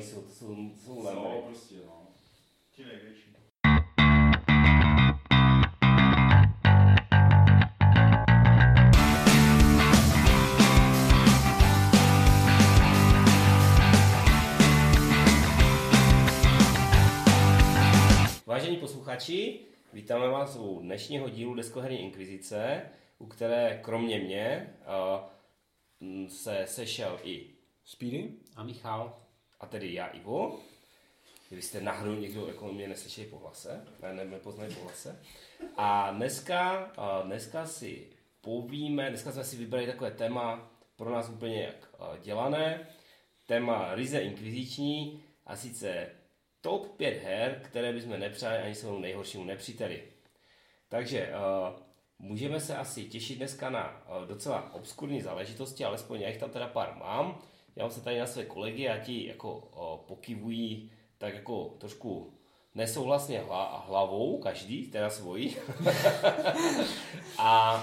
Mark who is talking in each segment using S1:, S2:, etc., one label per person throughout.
S1: oni jsou, jsou, jsou na
S2: Jsou prostě, no. Ti největší.
S1: Vážení posluchači, vítáme vás u dnešního dílu Deskoherní inkvizice, u které kromě mě uh, se sešel i
S3: Speedy?
S4: A Michal?
S1: A tedy já Ivo. Vy jste náhodou někdo jako mě neslyšeli po hlase, ne, ne, nepoznají po hlase. A dneska, dneska si povíme, dneska jsme si vybrali takové téma pro nás úplně jak dělané, téma ryze inkviziční a sice top 5 her, které bychom nepřáli ani svému nejhoršímu nepříteli. Takže můžeme se asi těšit dneska na docela obskurní záležitosti, alespoň já jich tam teda pár mám. Já mám se tady na své kolegy a ti jako uh, pokyvují tak jako trošku nesouhlasně hla, hlavou, každý, teda svojí. a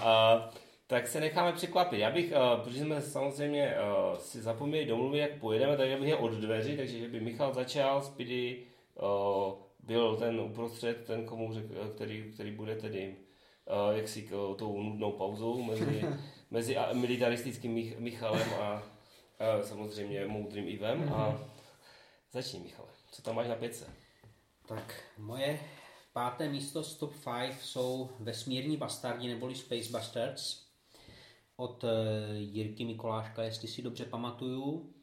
S1: uh, tak se necháme překvapit. Já bych, uh, protože jsme samozřejmě uh, si zapomněli domluvit, jak pojedeme, tak já bych je od dveří, takže že by Michal začal, Speedy uh, byl ten uprostřed, ten, komu řek, který, který bude tedy jaksi tou nudnou pauzou mezi, mezi a- militaristickým Mich- Michalem a samozřejmě moudrým Ivem. A začni, Michale. Co tam máš na pětce?
S4: Tak, moje páté místo z top 5 jsou Vesmírní bastardi neboli Space Bastards od eh, Jirky Mikoláška, jestli si dobře pamatuju.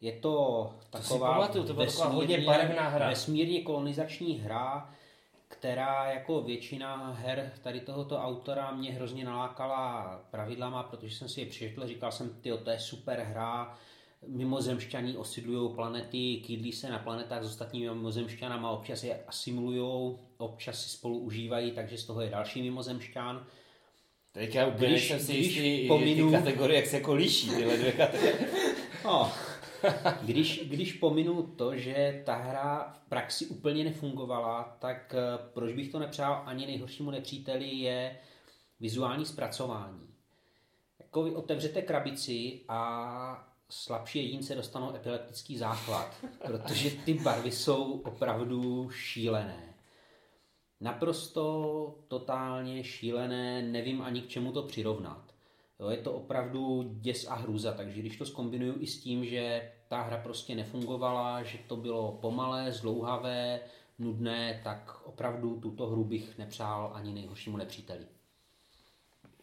S4: Je to taková,
S1: pamatuju, to byla taková hodně barevná hra.
S4: vesmírně kolonizační hra, která jako většina her tady tohoto autora mě hrozně nalákala pravidlama, protože jsem si je přečetl, říkal jsem, ty to je super hra, mimozemšťaní osidlují planety, kýdlí se na planetách s ostatními mimozemšťanama, občas je asimilujou, občas si spolu užívají, takže z toho je další mimozemšťan.
S1: Teď já úplně
S4: Když-
S1: jsem si
S4: když
S1: jistý,
S4: pominu-
S1: ty kategorie, jak se jako liší tyhle dvě kategorie.
S4: No, když, když pominu to, že ta hra v praxi úplně nefungovala, tak eh, proč bych to nepřál ani nejhoršímu nepříteli je vizuální zpracování. Jako vy otevřete krabici a slabší jedince dostanou epileptický záchvat, protože ty barvy jsou opravdu šílené. Naprosto totálně šílené, nevím ani k čemu to přirovnat. Jo, je to opravdu děs a hrůza, takže když to skombinuju i s tím, že ta hra prostě nefungovala, že to bylo pomalé, zdlouhavé, nudné, tak opravdu tuto hru bych nepřál ani nejhoršímu nepříteli.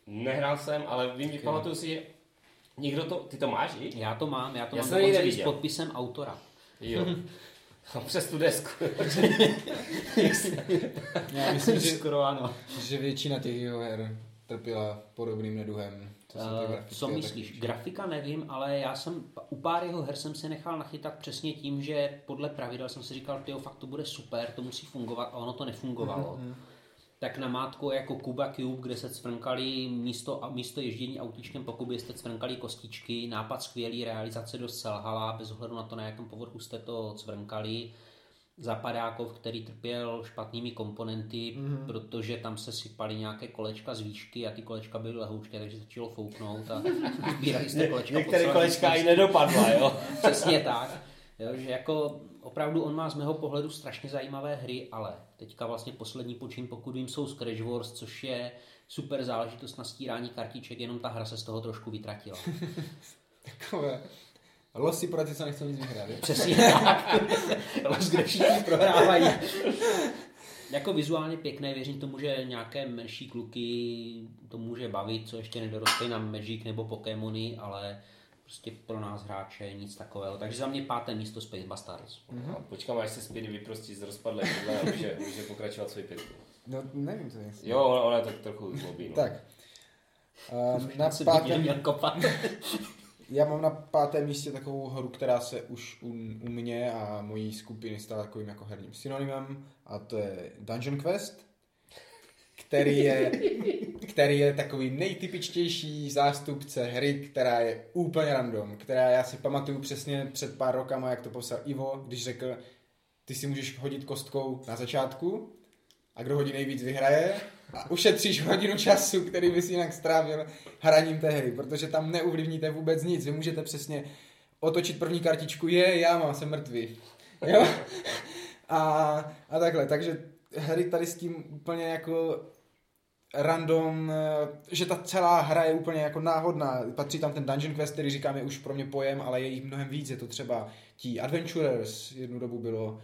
S1: Nehrál jsem, ale vím, že pamatuju si, že někdo to, ty to máš i?
S4: Já to mám, já to
S1: Já
S4: mám dokonce i s podpisem autora.
S1: Jo. A přes tu desku.
S3: Já myslím, že,
S4: Skoro ano.
S3: že většina těch jeho her trpěla podobným neduhem. Co,
S4: Eh,
S3: grafiky
S4: Co myslíš?
S3: týče.
S4: Grafika nevím, ale já jsem u pár jeho her jsem se nechal nachytat přesně tím, že podle pravidel jsem si říkal, tyjo, fakt to bude super, to musí fungovat a ono to nefungovalo. Tak na mátku jako Kuba Cube, kde se cvrnkali místo, místo ježdění autíčkem po Kubě jste cvrnkali kostičky, nápad skvělý, realizace dost selhala, bez ohledu na to, na jakém povrchu jste to cvrnkali. Zapadákov, který trpěl špatnými komponenty, mm-hmm. protože tam se sypaly nějaké kolečka z výšky a ty kolečka byly lehoučké, takže začalo fouknout a sbírali jste kolečka.
S1: Některé kolečka i nedopadla, jo.
S4: Přesně tak. Jo, že jako opravdu on má z mého pohledu strašně zajímavé hry, ale teďka vlastně poslední počin, pokud vím, jsou Scratch Wars, což je super záležitost na stírání kartiček, jenom ta hra se z toho trošku vytratila.
S3: Takové losy pro ty, co nechcou nic vyhrát.
S4: Přesně tak. Los, kde všichni prohrávají. jako vizuálně pěkné, věřím tomu, že nějaké menší kluky to může bavit, co ještě nedorostly na Magic nebo Pokémony, ale prostě pro nás hráče nic takového. Takže za mě páté místo Space Bastards.
S1: No, počkám, až se Speedy vyprostí z rozpadlé kudle a může, může pokračovat svůj pětku.
S3: No, nevím, co je.
S1: Jo, ona, ona tak trochu zlobí. No.
S3: Tak. Uh, na pátém,
S4: kopat.
S3: Já mám na pátém místě takovou hru, která se už u, u mě a mojí skupiny stala takovým jako herním synonymem a to je Dungeon Quest, který je, který je takový nejtypičtější zástupce hry, která je úplně random, která já si pamatuju přesně před pár rokama, jak to popsal Ivo, když řekl, ty si můžeš hodit kostkou na začátku a kdo hodí nejvíc vyhraje a ušetříš hodinu času, který bys jinak strávil hraním té hry, protože tam neuvlivníte vůbec nic. Vy můžete přesně otočit první kartičku, je, já mám, jsem mrtvý. Jo? A, a takhle, takže hry tady s tím úplně jako random, že ta celá hra je úplně jako náhodná. Patří tam ten Dungeon Quest, který říkám je už pro mě pojem, ale je jich mnohem víc. Je to třeba tí Adventurers, jednu dobu bylo,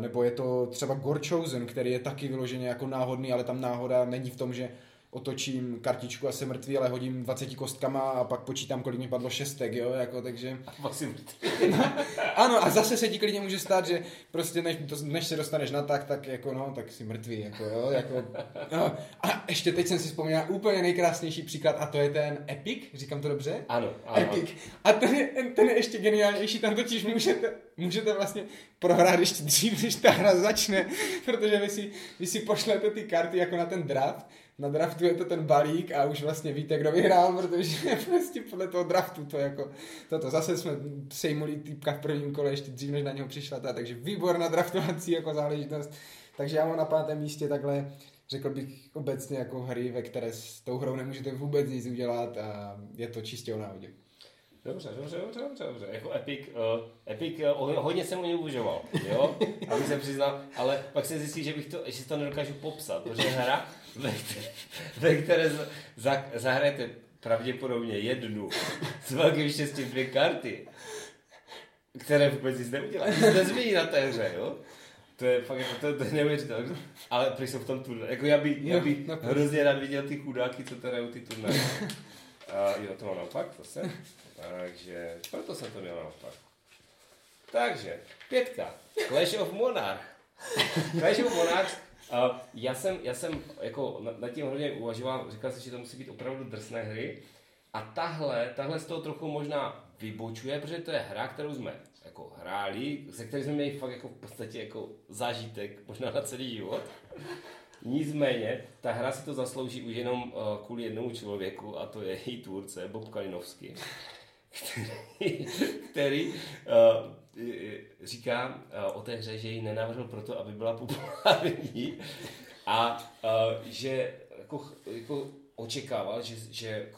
S3: nebo je to třeba Gore Chosen, který je taky vyloženě jako náhodný, ale tam náhoda není v tom, že otočím kartičku a jsem mrtvý, ale hodím 20 kostkama a pak počítám, kolik mi padlo šestek, jo, jako, takže...
S1: A pak si
S3: ano, a zase se ti klidně může stát, že prostě než, to, než se dostaneš na tak, tak jako no, tak si mrtvý, jako jo, jako... No. A ještě teď jsem si vzpomněl úplně nejkrásnější příklad a to je ten Epic, říkám to dobře?
S1: Ano, ano.
S3: Epic. A ten je, ten je ještě geniálnější, tam totiž můžete, můžete vlastně prohrát ještě dřív, než ta hra začne, protože vy si, vy si pošlete ty karty jako na ten draft nadraftujete ten balík a už vlastně víte, kdo vyhrál, protože prostě podle toho draftu to jako, toto zase jsme sejmuli týpka v prvním kole ještě dřív, než na něho přišla ta, takže výborná draftovací jako záležitost. Takže já mám na pátém místě takhle, řekl bych obecně jako hry, ve které s tou hrou nemůžete vůbec nic udělat a je to čistě o náhodě.
S1: Dobře, dobře, dobře, dobře, dobře. Jako Epic, uh, Epic uh, hodně jsem u něj uvažoval, jo, abych se přiznal, ale pak se zjistí, že bych to, že to nedokážu popsat, protože hra, ve které, ve které za, zahrajete pravděpodobně jednu s velkým štěstím dvě karty, které vůbec nic neudělají. Nic nezmění na té hře, jo? To je fakt jako, to, to je neuvěřitelné. Ale prý jsou v tom turné. Jako já bych, já bych no, hrozně rád viděl ty chudáky, co hrajou ty turnaje. Uh, jo, to mám naopak zase. Takže, proto jsem to měl naopak. Takže, pětka. Clash of Monarch. Clash of Monarch Uh, já jsem, já jsem jako nad, nad tím hodně uvažoval, říkal jsem, že to musí být opravdu drsné hry. A tahle, tahle z toho trochu možná vybočuje, protože to je hra, kterou jsme jako hráli, se kterou jsme měli fakt jako v podstatě jako zážitek, možná na celý život. Nicméně, ta hra si to zaslouží už jenom uh, kvůli jednomu člověku a to je její tvůrce Bob Kalinovský, který, který uh, říká uh, o té hře, že ji nenavrhl proto, aby byla populární a uh, že jako, jako očekával, že, že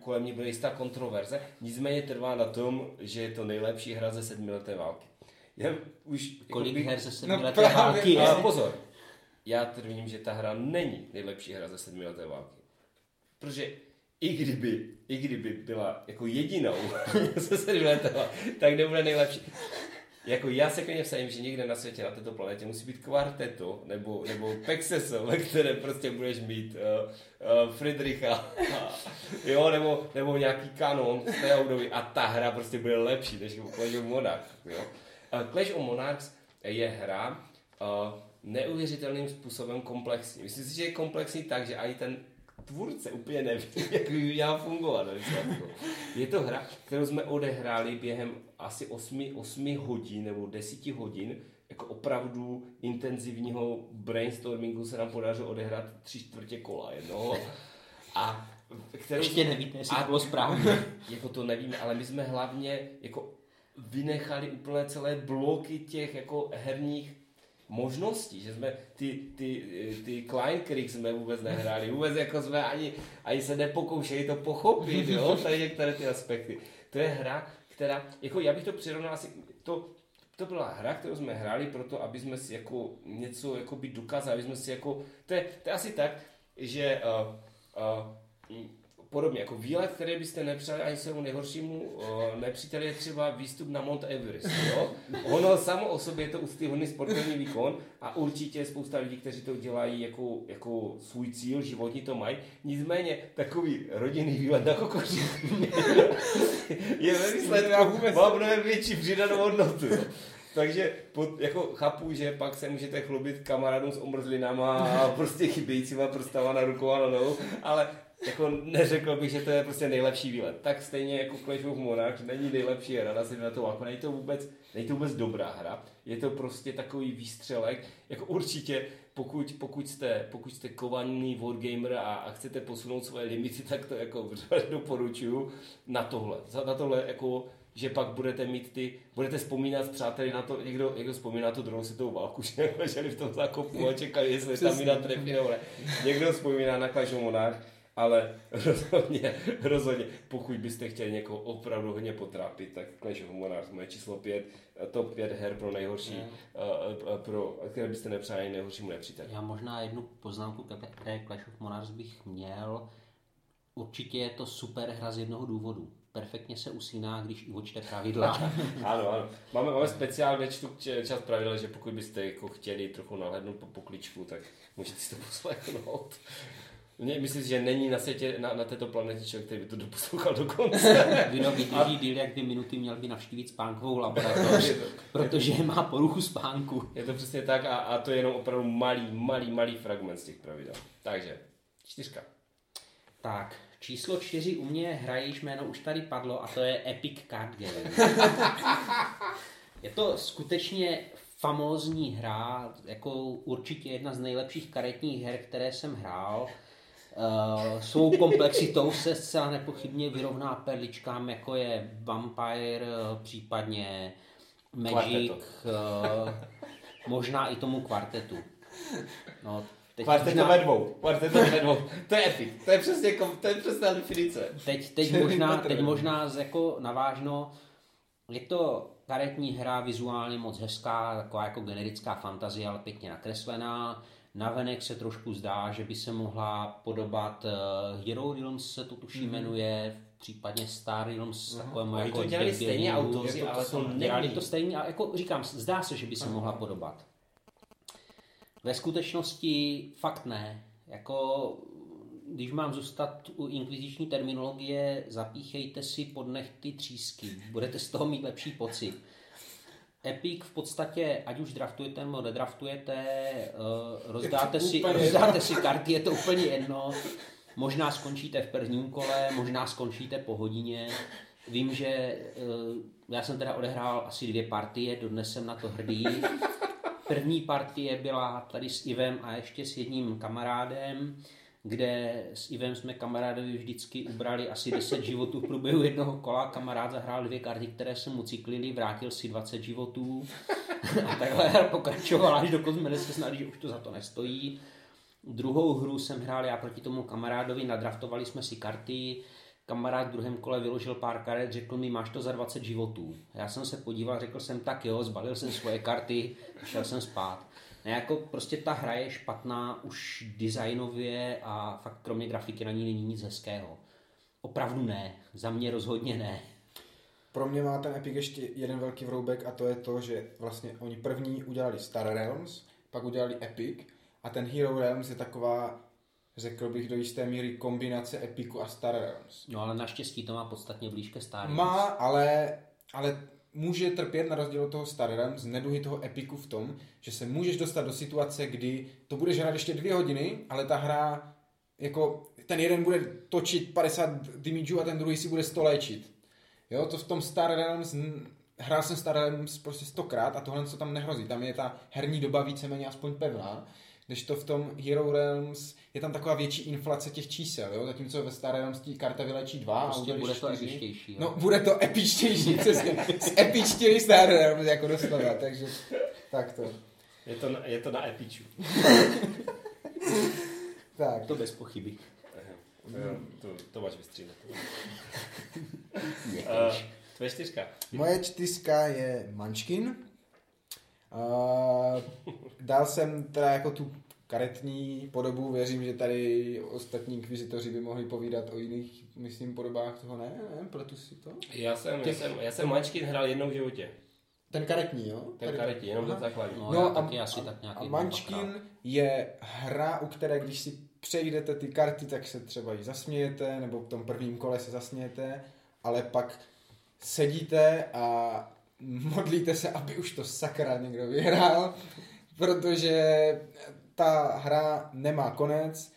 S1: kolem ní byla jistá kontroverze, nicméně trvá na tom, že je to nejlepší hra ze sedmileté války. Já už,
S4: Kolik
S1: jako,
S4: her ze sedmileté no, války je?
S1: Pozor, já tvrdím, že ta hra není nejlepší hra ze sedmileté války. Protože i kdyby, i kdyby byla jako jedinou sedmileté války, tak nebude nejlepší. Jako já se klidně vsadím, že někde na světě, na této planetě musí být kvarteto nebo, nebo Pexeso, ve které prostě budeš mít uh, uh, Friedricha, jo, nebo, nebo nějaký kanon z té a ta hra prostě bude lepší než Clash of Monarchs, jo. Uh, Clash of Monarchs je hra, uh, neuvěřitelným způsobem komplexní. Myslím si, že je komplexní tak, že i ten tvůrce úplně neví, jak by měla fungovat. Je to hra, kterou jsme odehráli během asi 8, 8 hodin nebo 10 hodin, jako opravdu intenzivního brainstormingu se nám podařilo odehrát tři čtvrtě kola jednoho. A
S4: kterou Ještě nevíte, jestli to bylo správně.
S1: Jako to nevíme, ale my jsme hlavně jako vynechali úplně celé bloky těch jako herních možností, že jsme ty, ty, ty Klein Creek jsme vůbec nehráli, vůbec jako jsme ani, ani se nepokoušeli to pochopit, jo, tady některé ty aspekty. To je hra, která, jako já bych to přirovnal asi, to, to byla hra, kterou jsme hráli proto, aby jsme si jako něco jako by dokázali, aby jsme si jako, to je, to je asi tak, že uh, uh, podobně jako výlet, který byste nepřáli ani svému nejhoršímu uh, nepříteli je třeba výstup na Mount Everest. Jo? Ono samo o sobě je to úctyhodný sportovní výkon a určitě spousta lidí, kteří to dělají jako, jako svůj cíl, životní to mají. Nicméně takový rodinný výlet na kokoří je ve výsledku má mnohem větší přidanou hodnotu. Takže pod, jako chápu, že pak se můžete chlubit kamarádům s omrzlinama a prostě chybějícíma prstama na rukou a na nohou, ale jako neřekl bych, že to je prostě nejlepší výlet. Tak stejně jako Clash of Monarchs není nejlepší hra na na to jako není to vůbec, není to vůbec dobrá hra. Je to prostě takový výstřelek. Jako určitě, pokud, pokud jste, pokud jste kovaný wargamer a, a chcete posunout svoje limity, tak to jako doporučuju na tohle. Na tohle jako že pak budete mít ty, budete vzpomínat s přáteli na to, někdo, někdo vzpomíná tu druhou světovou válku, že leželi v tom zákopu a čekali, jestli tam mina trefí, Někdo vzpomíná na Clash of ale rozhodně, rozhodně, pokud byste chtěli někoho opravdu hodně potrápit, tak Clash of Monarchs moje číslo 5, top 5 her pro nejhorší,
S4: Ne.
S1: uh, uh, pro které byste nepřáli nejhoršímu nepříteli.
S4: Já možná jednu poznámku k té Clash of Monarchs bych měl. Určitě je to super hra z jednoho důvodu. Perfektně se usíná, když Ivo čte pravidla.
S1: Ano, ano. Máme, máme speciál, kde čtu čas pravidel, že pokud byste jako chtěli trochu nahlédnout po pokličku, tak můžete si to poslechnout. Si, že není na světě, na, na této planetě člověk, který by to doposlouchal do konce.
S4: Vino vydrží díl jak dvě minuty, měl by navštívit spánkovou laboratoř, protože má poruchu spánku.
S1: Je to přesně tak a, a to je jenom opravdu malý, malý, malý fragment z těch pravidel. Takže, čtyřka.
S4: Tak, číslo čtyři u mě hraje, již jméno už tady padlo, a to je Epic Card Game. je to skutečně famózní hra, jako určitě jedna z nejlepších karetních her, které jsem hrál. Uh, svou komplexitou se zcela nepochybně vyrovná perličkám, jako je Vampire, eh, případně Magic, uh, možná i tomu kvartetu. No, teď
S1: Kvartetové dvou. Kvartetové dvou. To je epic. To je přesně, to je přesná definice.
S4: Teď, teď, možná, teď možná z jako navážno, je to karetní hra vizuálně moc hezká, taková jako generická fantazie, ale pěkně nakreslená. Navenek se trošku zdá, že by se mohla podobat uh, Hero Realms se to tuším jmenuje, případně Star Realms, takovému
S1: Oni
S4: jako
S1: to dělali stejně autoři, ale
S3: to
S1: to.
S4: Dělali to stejně, a jako říkám, zdá se, že by se mohla podobat. Ve skutečnosti fakt ne. Jako, když mám zůstat u inkviziční terminologie, zapíchejte si pod nechty třísky. Budete z toho mít lepší pocit. Epic v podstatě, ať už draftujete nebo nedraftujete, eh, rozdáte si, rozdáte si karty, je to úplně jedno. Možná skončíte v prvním kole, možná skončíte po hodině. Vím, že eh, já jsem teda odehrál asi dvě partie, dodnes jsem na to hrdý. První partie byla tady s Ivem a ještě s jedním kamarádem, kde s Ivem jsme kamarádovi vždycky ubrali asi 10 životů v průběhu jednoho kola. Kamarád zahrál dvě karty, které se mu cyklily, vrátil si 20 životů. A takhle hra pokračovala, až dokud jsme se snad, že už to za to nestojí. Druhou hru jsem hrál já proti tomu kamarádovi, nadraftovali jsme si karty, kamarád v druhém kole vyložil pár karet, řekl mi, máš to za 20 životů. Já jsem se podíval, řekl jsem, tak jo, zbalil jsem svoje karty, šel jsem spát. Ne, jako prostě ta hra je špatná už designově a fakt kromě grafiky na ní není nic hezkého. Opravdu ne, za mě rozhodně ne.
S3: Pro mě má ten Epic ještě jeden velký vroubek a to je to, že vlastně oni první udělali Star Realms, pak udělali Epic a ten Hero Realms je taková, řekl bych do jisté míry kombinace Epiku a Star Realms.
S4: No ale naštěstí to má podstatně blíž ke Star
S3: Má, ale, ale může trpět na rozdíl od toho Star Realms neduhy toho Epiku v tom, že se můžeš dostat do situace, kdy to budeš hrát ještě dvě hodiny, ale ta hra, jako ten jeden bude točit 50 damageů a ten druhý si bude 100 léčit. Jo, to v tom Star Realms, hrál jsem Star Realms prostě stokrát a tohle co tam nehrozí. Tam je ta herní doba víceméně aspoň pevná, když to v tom Hero Realms je tam taková větší inflace těch čísel, jo? zatímco ve Star Realms tí karta vylečí dva a
S4: Prostě bude to epičtější. jo.
S3: No, bude to epičtější, přesně. Epičtější Star Realms, jako doslova, takže tak to.
S1: Je to, na, je to na Epiču.
S3: Tak,
S4: To bez pochyby.
S1: To, to máš vystřídat. uh, tvoje čtyřka.
S3: moje čtyřka je Munchkin. Uh, dal jsem teda jako tu karetní podobu, věřím, že tady ostatní inkvizitoři by mohli povídat o jiných, myslím, podobách toho, ne, ne, pletu si to.
S1: Já jsem, já
S3: Těch-
S1: jsem, já jsem Munchkin hrál jednou v životě.
S3: Ten karetní, jo?
S1: Ten karetí, jenom ten základní.
S4: No,
S3: No
S4: já
S3: a,
S4: taky asi tak
S3: a,
S4: nějaký
S3: a
S4: dvakrát.
S3: je hra, u které když si přejdete ty karty, tak se třeba i zasmějete, nebo v tom prvním kole se zasmějete, ale pak sedíte a modlíte se, aby už to sakra někdo vyhrál, protože ta hra nemá konec,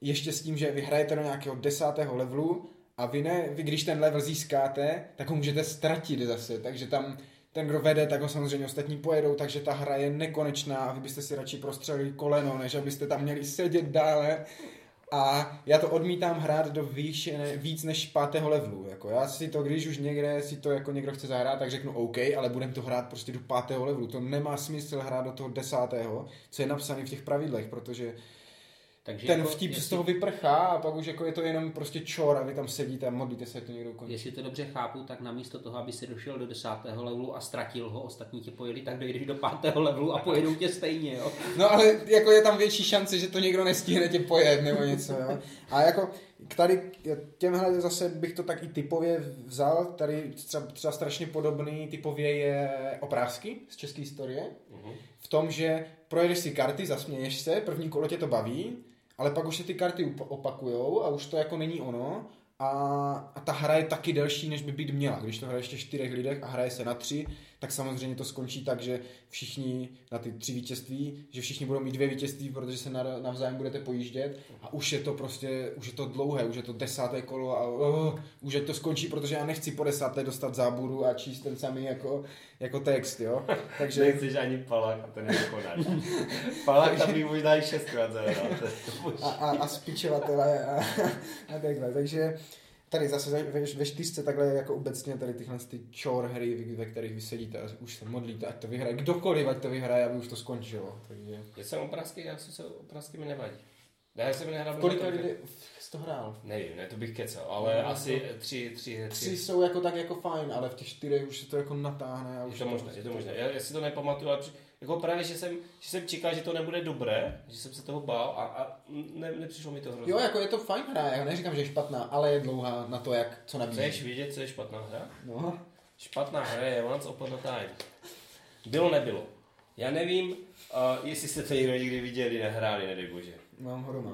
S3: ještě s tím, že vy hrajete do nějakého desátého levelu a vy ne, vy když ten level získáte, tak ho můžete ztratit zase, takže tam ten, kdo vede, tak ho samozřejmě ostatní pojedou, takže ta hra je nekonečná a vy byste si radši prostřelili koleno, než abyste tam měli sedět dále. A já to odmítám hrát do výše, ne, víc než pátého levelu. Jako já si to, když už někde si to jako někdo chce zahrát, tak řeknu OK, ale budem to hrát prostě do pátého levelu. To nemá smysl hrát do toho desátého, co je napsané v těch pravidlech, protože
S4: Takže
S3: ten
S4: jako,
S3: vtip
S4: jestli,
S3: z toho vyprchá a pak už jako je to jenom prostě čor a vy tam sedíte a modlíte se, to někdo ukončí.
S4: Jestli to dobře chápu, tak namísto toho, aby si došel do desátého levelu a ztratil ho, ostatní tě pojeli, tak dojdeš do pátého levelu a pojedou tě stejně, jo.
S3: No ale jako je tam větší šance, že to někdo nestihne tě pojet nebo něco, jo. A jako k tady těmhle zase bych to tak i typově vzal, tady třeba, třeba strašně podobný typově je oprázky z české historie. V tom, že projedeš si karty, zasměješ se, první kolo tě to baví, ale pak už se ty karty opakujou a už to jako není ono a, a ta hra je taky delší, než by být měla. Když to hraješ v těch čtyřech lidech a hraje se na tři, tak samozřejmě to skončí tak, že všichni na ty tři vítězství, že všichni budou mít dvě vítězství, protože se na- navzájem budete pojíždět a už je to prostě, už je to dlouhé, už je to desáté kolo a uh, už je to skončí, protože já nechci po desáté dostat záburu a číst ten samý jako, jako text, jo. Takže
S1: Nechceš ani palak a ten nedokonáš. palak tam bych možná i šestkrát zahrál. to to
S3: a, a, a spičovatele a, a takhle. Takže tady zase ve, ve čtyřce takhle jako obecně tady tyhle ty chore hry, ve kterých vy sedíte a už se modlíte, ať to vyhraje kdokoliv, ať to vyhraje, aby už to skončilo. Takže...
S1: Já jsem oprázky, já jsem se oprázky mi nevadí. Já jsem nehrál
S3: Kolik lidí jsi to hrál?
S1: Nevím, ne, to bych kecal, ale
S3: No,
S1: asi
S3: to-
S1: tři, tři,
S3: Tři
S1: tři.
S3: jsou jako tak jako fajn, ale v těch čtyřech už se to jako natáhne. A už
S1: Je to možné, je to možné. Já, já si to nepamatuju, ale při, jako právě, že jsem, že jsem čekal, že to nebude dobré, že jsem se toho bál a, a ne, nepřišlo mi to hrozně.
S3: Jo, jako je to fajn hra, já neříkám, že je špatná, ale je dlouhá na to, jak co nabízí.
S1: Chceš vidět, co je špatná hra?
S3: No.
S1: Špatná hra je Once Upon a Time. Bylo, nebylo. Já nevím, uh, jestli jste to někdo někdy viděli, nehráli, nedej bože.
S3: Mám ho doma.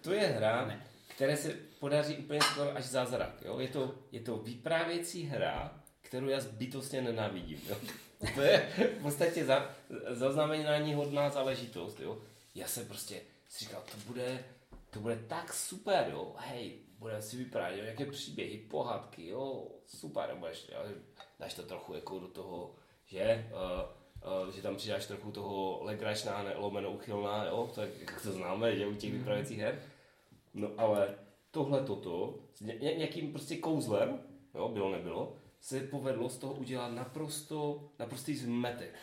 S1: To je hra, které se podaří úplně skoro až zázrak. Jo? Je, to, je to vyprávěcí hra, kterou já bytostně nenávidím. Jo? To je v podstatě za, zaznamenání hodná záležitost. Jo? Já jsem prostě si říkal, to bude, to bude tak super, jo? hej, budeme si vyprávět jo? jaké příběhy, pohádky, jo, super, budeš, jo? dáš to trochu jako do toho, že, uh, uh, že tam přidáš trochu toho legračná, lomeno uchylná, jo, tak jak to známe, že u těch vyprávěcích her. No ale tohle toto, s ně, ně- nějakým prostě kouzlem, jo, bylo nebylo, se povedlo z toho udělat naprosto, naprostý zmetek.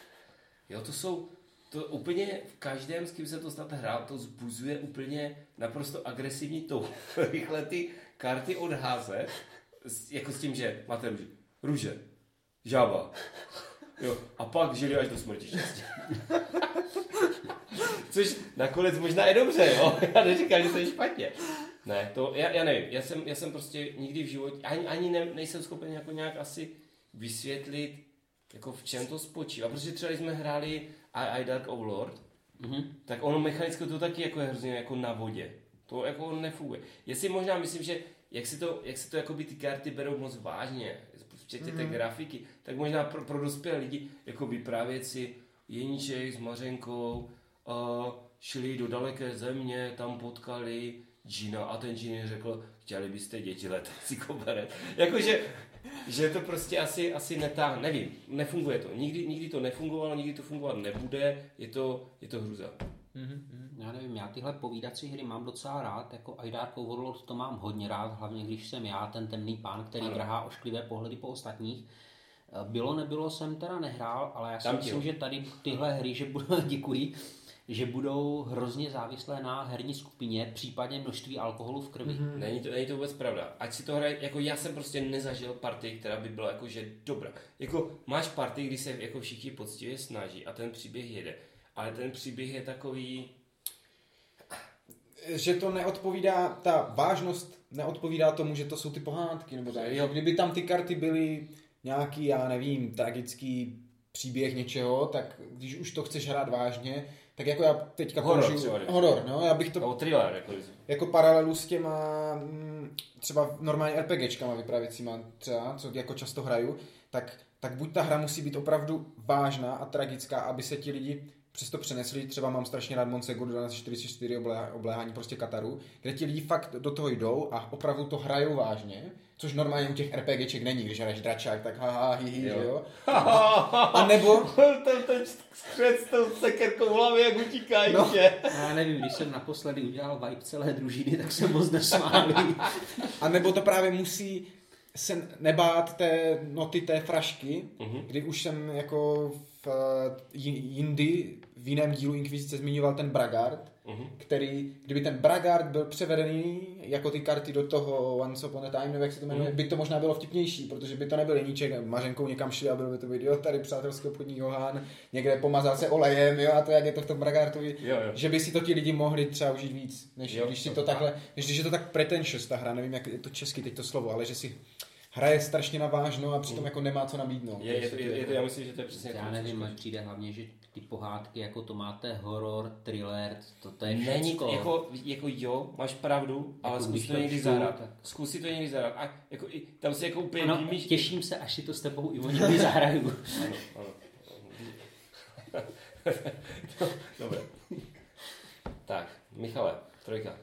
S1: Jo, to jsou, to úplně v každém, s kým se to snad hrál, to zbuzuje úplně naprosto agresivní touhu. Rychle ty karty odházet, jako s tím, že máte růže, růže, žába, jo, a pak žili až do smrti štěstí. Což nakonec možná je dobře, jo? Já neříkám, že to je špatně. Ne, to, já, já nevím, já jsem, já jsem prostě nikdy v životě, ani, ani ne, nejsem schopen jako nějak asi vysvětlit, jako v čem to spočívá. Protože třeba když jsme hráli I, I Dark Overlord,
S4: Mhm.
S1: tak ono mechanicky to taky jako je hrozně jako na vodě. To jako nefunguje. Já si možná myslím, že jak si to, jak si to jako by ty karty berou moc vážně, včetně té grafiky, tak možná pro, pro dospělé lidi jako vyprávět si Jeníček s Mařenkou uh, šli do daleké země, tam potkali Gina a ten Gin řekl, chtěli byste děti letat si koberec. Jakože, že to prostě asi, asi netáhne, nevím, nefunguje to. Nikdy, nikdy to nefungovalo, nikdy to fungovat nebude, je to, je to hruza.
S4: Já nevím, já tyhle povídací hry mám docela rád, jako I Dark Overlord to mám hodně rád, hlavně když jsem já ten temný pán, který
S1: Ano.
S4: vrhá ošklivé pohledy po ostatních. Eh, Bylo, nebylo jsem teda nehrál, ale já si
S1: ti
S4: myslím, že tady tyhle hry, že budou, děkuji, že budou hrozně závislé na herní skupině, případně množství alkoholu v krvi. Mm-hmm.
S1: Není to, není to vůbec pravda. Ať si to hraje, jako já jsem prostě nezažil party, která by byla jako, že dobrá. Jako máš party, kdy se jako všichni poctivě snaží a ten příběh jede. Ale ten příběh je takový,
S3: že to neodpovídá, ta vážnost neodpovídá tomu, že to jsou ty pohádky, nebo tak.
S1: Jo.
S3: Kdyby tam ty karty byly nějaký, já nevím, tragický příběh něčeho, tak když už to chceš hrát vážně, tak jako já teďka
S1: Horor
S3: použiju-
S1: třeba,
S3: horor, no, já bych to
S1: to thriller, jako
S3: jako paralelu s těma mm, třeba normálně RPGčkama vypravěcíma třeba, co jako často hraju, tak, tak buď ta hra musí být opravdu vážná a tragická, aby se ti lidi přesto přenesli, třeba mám strašně rád Monsegu 1244 oblé- obléhání prostě Kataru, kde ti lidi fakt do toho jdou a opravdu to hrajou vážně, což normálně u těch RPGček není, když hraješ dračák, tak haha, hihi,
S1: Jo.
S3: že jo? A nebo,
S1: ten, ten skřet s tou sekerkou v hlavě, jak utíká
S3: No.
S1: ještě.
S4: Já nevím, když jsem naposledy udělal vibe celé družiny, tak jsem moc nesmálý.
S3: A nebo to právě musí se nebát té noty té frašky,
S1: Mhm.
S3: kdy už jsem jako v eh, ji- jindy v jiném dílu Inkvizice zmiňoval ten Bragard,
S1: Mhm.
S3: který, kdyby ten Bragard byl převedený jako ty karty do toho Once Upon a Time, nebo jak se to jmenuje,
S1: Mhm.
S3: by to možná bylo vtipnější, protože by to nebyl Jeníček mařenkou někam šli a byl by to video tady přátelský obchodní Johan, někde pomazal se olejem, jo, a to jak je to v tom Bragardovi,
S1: Jo, jo.
S3: že by si to ti lidi mohli třeba užít víc, než
S1: Jo,
S3: když si
S1: to-
S3: to takhle, než když je to tak pretentious ta hra, nevím, jak je to česky teď to slovo, ale že si hraje strašně na vážno a přitom jako nemá co nabídnout.
S1: Je, je, to, je, je to, já myslím, že to je přesně
S4: Já nevím, ale přijde hlavně, že ty pohádky, jako to máte horor, thriller, to, to je
S1: Není
S4: všecko.
S1: jako, jako jo, máš pravdu, ale
S4: Jako
S1: zkus to někdy
S4: čtu,
S1: zahrát.
S4: tak-
S1: Zkus si to někdy zahrát. A jako, i, tam si jako úplně
S4: Ano,
S1: vymýš...
S4: těším se, až si to s tebou Ivo někdy zahraju.
S1: Ano, ano. No, Dobře. Tak, Michale, trojka.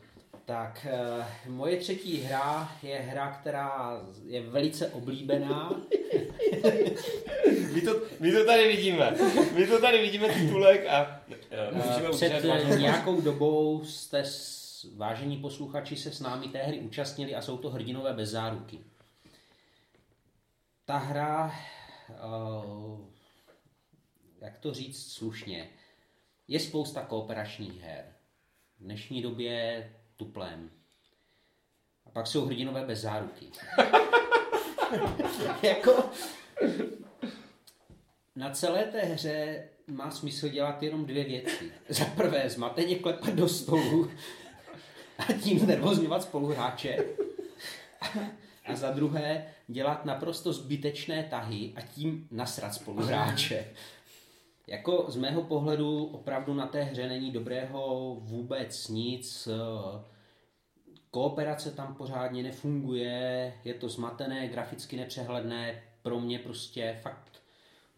S4: Tak, eh, moje třetí hra je hra, která je velice oblíbená.
S1: My to, my to tady vidíme. My to tady vidíme titulek a eh, můžeme
S4: Eh, Před
S1: udržet vážnou-
S4: nějakou dobou jste, s- vážení posluchači, se s námi té hry účastnili a jsou to hrdinové bez záruky. Ta hra, eh, jak to říct slušně, je spousta kooperačních her. V dnešní době tuplem. A pak jsou hrdinové bez záruky. jako, na celé té hře má smysl dělat jenom dvě věci. Za prvé zmateně klepat do stolu a tím nervozňovat spoluhráče. A za druhé dělat naprosto zbytečné tahy a tím nasrat spoluhráče. Jako z mého pohledu opravdu na té hře není dobrého vůbec nic. Kooperace tam pořádně nefunguje, je to zmatené, graficky nepřehledné. Pro mě prostě fakt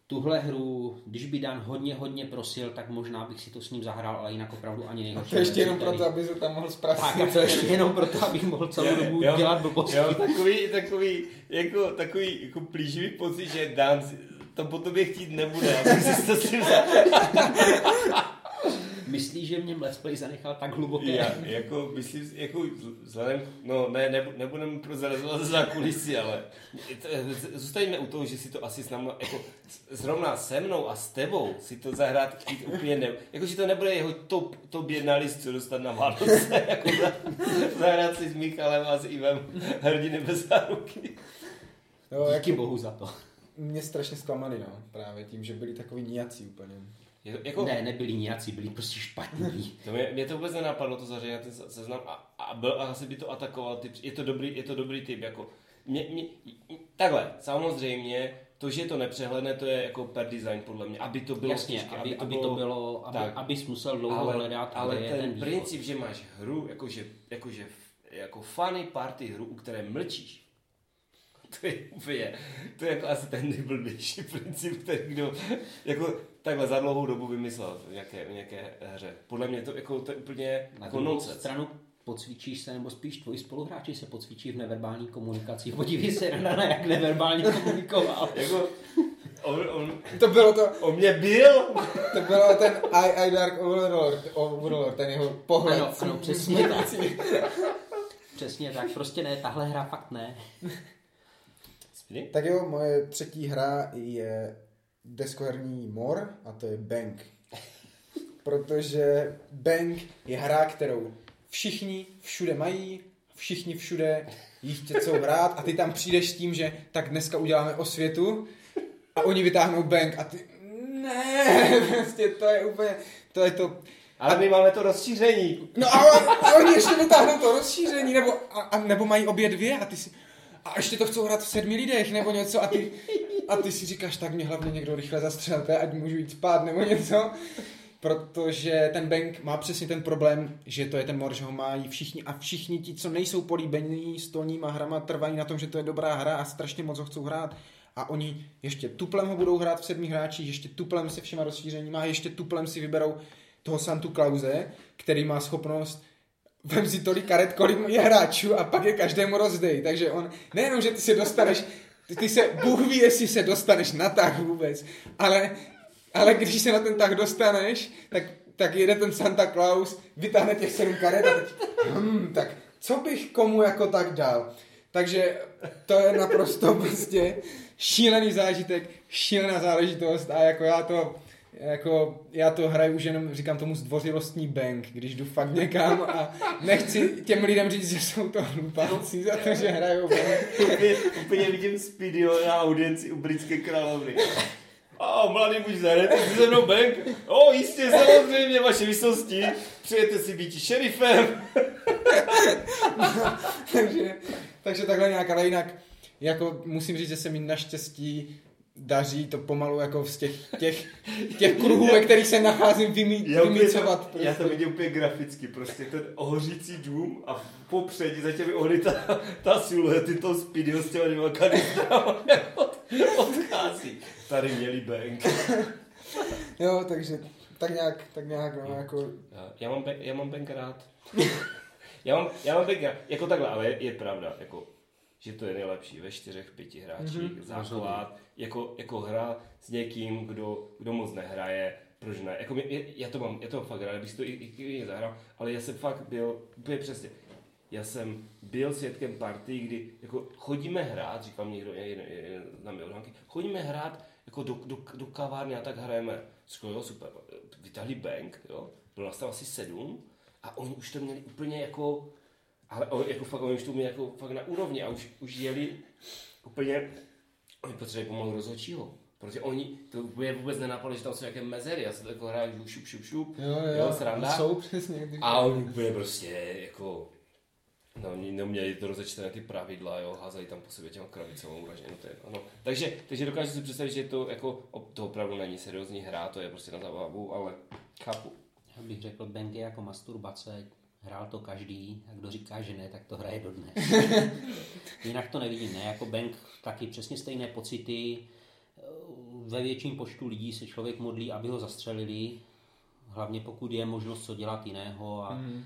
S4: tuhle hru, když by Dan hodně, hodně prosil, tak možná bych si to s ním zahrál, ale jinak opravdu ani nejhorší.
S3: To ještě jenom
S4: nepříteli.
S3: proto, aby se tam mohl
S4: Tak,
S3: zpracovat.
S4: a to ještě jenom proto, abych mohl celou dobu
S1: Jo,
S4: dělat blbosti.
S1: Jo, takový, takový, jako, takový jako plíživý pocit, že Dan si- to po tobě chtít nebude, aby si to s tím za...
S4: Myslíš, že mě Let's Play zanechal tak hluboké?
S1: Já, jako, myslím, jako, vzhledem, no ne, nebu, nebudeme prozrazovat za kulisy, ale to- zůstaňme u toho, že si to asi s námi, jako, zrovna se mnou a s tebou si to zahrát chtít úplně ne, jako, že to nebude jeho top, top jedna list, co dostat na Vánoce, jako za, zahrát si s Michalem a s Ivem hrdiny bez záruky.
S3: Jo, jak
S4: Díky bohu za to.
S3: Mě strašně zklamaný, no, právě tím, že byli takový nijací úplně.
S1: Je, to- jako,
S4: Ne, nebyli nějací, byli prostě špatní.
S1: To mě, mě to vůbec nenapadlo, to zařadit na ten se- seznam a, a, byl, a asi by to atakoval. Typ, je, to dobrý, je to dobrý typ. Jako, mě, mě, takhle, samozřejmě, to, že je to nepřehledné, to je jako per design podle mě, aby to bylo
S4: Jasně,
S1: těžké,
S4: aby, aby to bylo, aby,
S1: tak.
S4: abys musel dlouho
S1: ale,
S4: hledat,
S1: ale ten,
S4: ten
S1: princip, že máš hru, jakože, jakože jako funny party hru, u které mlčíš, to je úplně, to je jako asi ten nejblbější princip, který kdo jako takhle za dlouhou dobu vymyslel v nějaké, v nějaké hře. Podle mě to, jako, to je úplně
S4: Na
S1: jako nonsense.
S4: stranu pocvičíš se, nebo spíš tvoji spoluhráči se pocvičí v neverbální komunikaci. Podívej se na Dana, jak neverbálně komunikoval.
S1: Jako, on, on,
S3: To bylo to,
S1: on mě byl,
S3: to bylo ten I, I Dark Overlord, Overlord, ten jeho pohled.
S4: Ano, ano, přesně tak. Přesně tak, prostě ne, tahle hra fakt ne.
S1: Spiny?
S3: Tak jo, moje třetí hra je deskoherní mor a to je Bank. Protože Bank je hra, kterou všichni všude mají, všichni všude jí chcou hrát a ty tam přijdeš s tím, že tak dneska uděláme osvětu a oni vytáhnou Bank a ty ne, prostě to je úplně, to je to,
S1: Ale my máme to rozšíření.
S3: No a, a oni ještě vytáhnou to rozšíření, nebo, a, a, nebo mají obě dvě a ty si, a ještě to chcou hrát v sedmi lidech, nebo něco a ty, a ty si říkáš, tak mě hlavně někdo rychle zastřelte, ať můžu jít spát, nebo něco. Protože ten bank má přesně ten problém, že to je ten mor, že ho mají všichni a všichni ti, co nejsou políbení stolníma hrama, trvají na tom, že to je dobrá hra a strašně moc ho chcou hrát. A oni ještě tuplem ho budou hrát v sedmi hráčích, ještě tuplem se všema rozšířeníma a ještě tuplem si vyberou toho Santu Clause, který má schopnost vem si tolik karet, kolik je hráčů a pak je každému rozdej. Takže on, nejenom, že ty se dostaneš, ty, se, Bůh ví, jestli se dostaneš na tah vůbec, ale, ale když se na ten tah dostaneš, tak, tak jede ten Santa Claus, vytáhne těch sedm karet a teď, hmm, tak co bych komu jako tak dal? Takže to je naprosto prostě šílený zážitek, šílená záležitost a jako já to jako, já to hraju už jenom, říkám tomu zdvořilostní bank, když jdu fakt někam a nechci těm lidem říct, že jsou to hlupáci za to, že hrajou bank.
S1: úplně, úplně vidím Speedio na audienci u britské královny. A mladý muž zahrajete si se mnou bank? O, jistě, samozřejmě, vaše vysosti. Přijete si být šerifem.
S3: takže, takže takhle nějak, ale jinak jako musím říct, že se mi naštěstí daří to pomalu jako z těch, těch, těch kruhů, ve kterých se nacházím, vymí,
S1: Já, úplně
S3: vymícovat.
S1: to,
S3: Prostě.
S1: já to vidím úplně graficky, prostě ten ohořící dům a popředí za těmi ohry ta, ta siluety toho Speedio s těma dvěma kanistrama od, odchází. Tady měli bank.
S3: Jo, takže tak nějak, tak nějak, no, jako...
S1: Já, mám, já mám bank rád. já mám, já mám bank rád, jako takhle, ale je, je pravda, jako, že to je nejlepší ve čtyřech, pěti hráčích, mm-hmm. základ, jako, jako hra s někým, kdo, kdo moc nehraje, proč ne? Jako mě, já to mám, já to mám fakt rád, abych si to i, i, i zahrál, ale já jsem fakt byl, úplně přesně, já jsem byl svědkem party, kdy jako chodíme hrát, říkám někdo, jeden, jeden, znám je odhanky, chodíme hrát jako do, do, do kavárny a tak hrajeme. Říkal, jo, super, vytáhli bank, jo, bylo nás tam asi sedm a oni už to měli úplně jako, ale o- jako fakt, oni už to měli jako fakt na úrovni a už, už jeli úplně, oni potřebovali pomalu rozhodčího. Protože oni, to úplně vůbec nenapadlo, že tam jsou nějaké mezery, já se to jako hraju šup, šup, šup,
S3: Jo, jo,
S1: jo sranda.
S3: jsou přesně.
S1: A oni úplně prostě jako, no oni neměli to rozečtené ty pravidla, jo, házají tam po sobě těma kravicovou uraženou, no to je, ano. Takže, takže dokážu si představit, že to jako, to opravdu není seriózní hra, to je prostě na zábavu, ale chápu.
S4: Já bych řekl, Bang je jako masturbace, hrál to každý a kdo říká, že ne, tak to hraje dodnes. Jinak to nevidím, ne, jako Bang taky přesně stejné pocity. Ve větším počtu lidí se člověk modlí, aby ho zastřelili, hlavně pokud je možnost co dělat jiného a
S3: Mhm.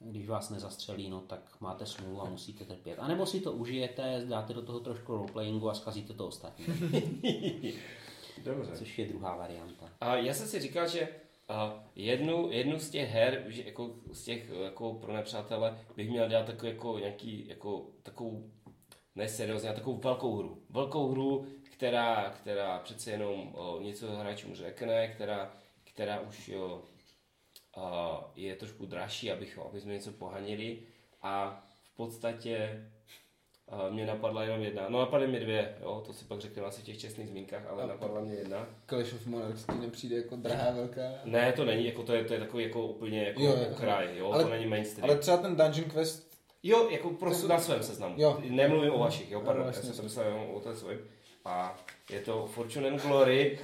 S4: když vás nezastřelí, no tak máte smůlu a musíte trpět. A nebo si to užijete, dáte do toho trošku roleplayingu a zkazíte to ostatní,
S1: Dobře.
S4: což je druhá varianta.
S1: A já jsem si říkal, že a jednu, jednu z těch her, že jako z těch jako pro nepřátele, bych měl dělat takový jako nějaký, jako takovou, ne seriózně, ale takovou velkou hru. Velkou hru, která, která přece jenom o, něco hráčům řekne, která, která už jo, a, je trošku dražší, abychom, aby jsme něco pohanili a v podstatě a mě napadla jenom jedna. No napadly mě dvě, jo, to si pak řekneme asi v těch čestných zmínkách, ale napadla mě jedna.
S3: Clash of Monarchs ti nepřijde jako drahá velká.
S1: Ne, to není, jako to je, to je takový jako úplně jako
S3: Jo,
S1: jo,
S3: jo. Ale-
S1: to není mainstream.
S3: Ale třeba ten Dungeon Quest,
S1: Jo, jako prostě na svém seznamu.
S3: Jo.
S1: Nemluvím o vašich, jo,
S3: No,
S1: pardon, já
S3: vlastně.
S1: jsem se myslel jenom o té svém. A je to Fortune and Glory,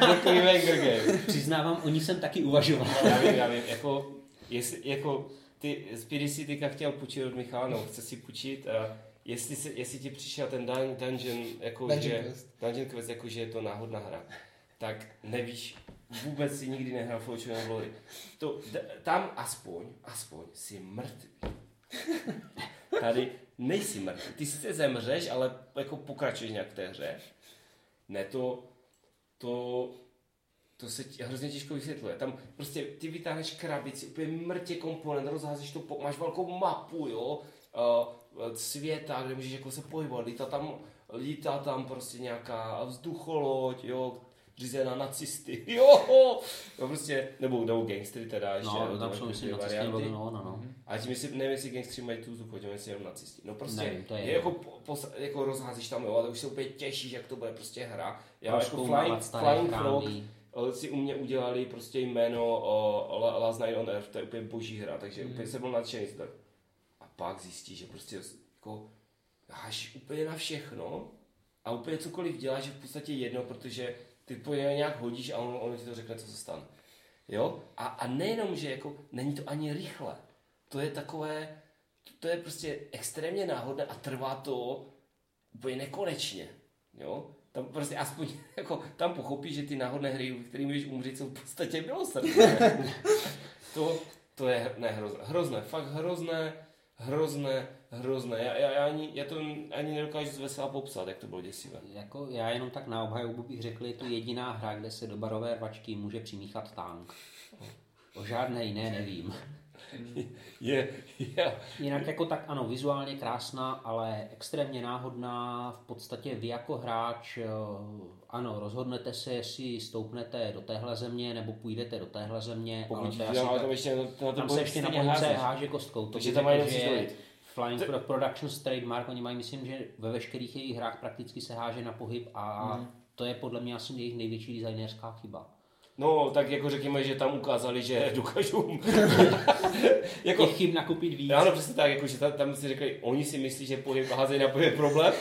S1: takový Wenger game.
S4: Přiznávám, o ní jsem taky uvažoval.
S1: Já vím, já vím, jako, jestli, jako ty, Speedy si teďka chtěl půjčit od Michala, no, chce si půjčit, a jestli, se, jestli ti přišel ten dun, dungeon, jako
S3: Dungeon
S1: že,
S3: Quest.
S1: Dungeon Quest, jako že je to náhodná hra, tak nevíš, vůbec si nikdy nehrál Fortune and Glory. To, d- tam aspoň, aspoň si mrtvý. Tady nejsi mrtvý. Ty sice zemřeš, ale jako pokračuješ nějak v té hře. Ne, to, to, to se ti hrozně těžko vysvětluje. Tam prostě ty vytáhneš krabici, úplně mrtě komponent, rozházíš to, po- máš velkou mapu, jo, uh, světa, kde můžeš jako se pohybovat, lítá tam, lítá tam prostě nějaká vzducholoď, jo, řízená nacisty, jo, no prostě, nebo, nebo gangstry teda ještě.
S4: No,
S1: to
S4: tam jsou myslím na
S1: varianty.
S4: cestě, no, no, no.
S1: A tím si, nevím, jestli gangstři mají tu vzduchu, tím jestli jenom nacisti. No prostě,
S4: Nevím, to je
S1: je, jako, po, jako rozházíš tam, jo, ale už se úplně těšíš, jak to bude prostě hra. Já jako Flying, Flying Frog, si u mě udělali prostě jméno o La- Last Night on Earth, to je úplně boží hra, takže
S4: Mhm.
S1: mm. úplně jsem byl nadšený. z toho. Pak zjistíš, že prostě jako háš úplně na všechno a úplně cokoliv děláš je v podstatě jedno, protože ty po něj nějak hodíš a on, on ti to řekne, co se stane. Jo? A, a nejenom, že jako není to ani rychle. To je takové, to je prostě extrémně náhodné a trvá to úplně nekonečně. Jo? Tam prostě aspoň jako, tam pochopíš, že ty náhodné hry, v kterých můžeš umřít, jsou v podstatě milosrdné. to, to je ne, hrozné, hrozné, fakt hrozné, hrozné, hrozné. Já, já, já, ani, já to ani nedokážu z vesela popsat, jak to bylo děsivé.
S4: Jako já jenom tak na obhajobu bych řekl, je to jediná hra, kde se do barové rvačky může přimíchat tank. O žádné jiné nevím.
S1: je, je,
S4: Jinak jako tak ano, vizuálně krásná, ale extrémně náhodná. V podstatě vy jako hráč, eh, ano, rozhodnete se, jestli stoupnete do téhle země nebo půjdete do téhle země. ale
S1: pokud
S4: to je
S1: jo,
S4: asi
S1: ale
S4: tak-
S1: to ještě na, na to
S4: tam se ještě na
S1: házet.
S4: háže kostkou. To
S1: Takže tam mají
S4: že. Flying Pro- Productions trademark, oni mají, myslím, že ve veškerých jejich hrách prakticky se háže na pohyb a
S1: Mhm.
S4: to je podle mě asi jejich největší designérská chyba.
S1: No, tak jako řekněme, že tam ukázali, že dokážou... jako,
S4: Těch chyb nakupit víc.
S1: ano, přesně tak, jako, že tam, tam si řekli, oni si myslí, že pohyb házejí na pohyb je problém,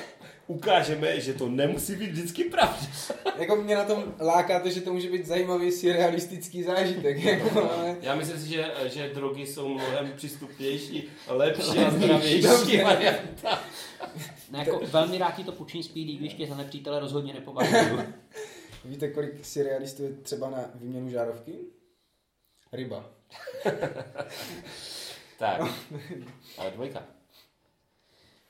S1: ukážeme, že to nemusí být vždycky pravda.
S3: Jako mě na tom láká to, že to může být zajímavý surrealistický zážitek. Jako, ale...
S1: Já myslím si, že, že drogy jsou mnohem přístupnější, lepší a zdravější varianta.
S4: No, jako, velmi rád ti to půjčím PD, když tě za nepřítele rozhodně nepovažuju.
S3: Víte, kolik surrealistů je třeba na výměnu žárovky? Ryba.
S1: Tak, ale dvojka.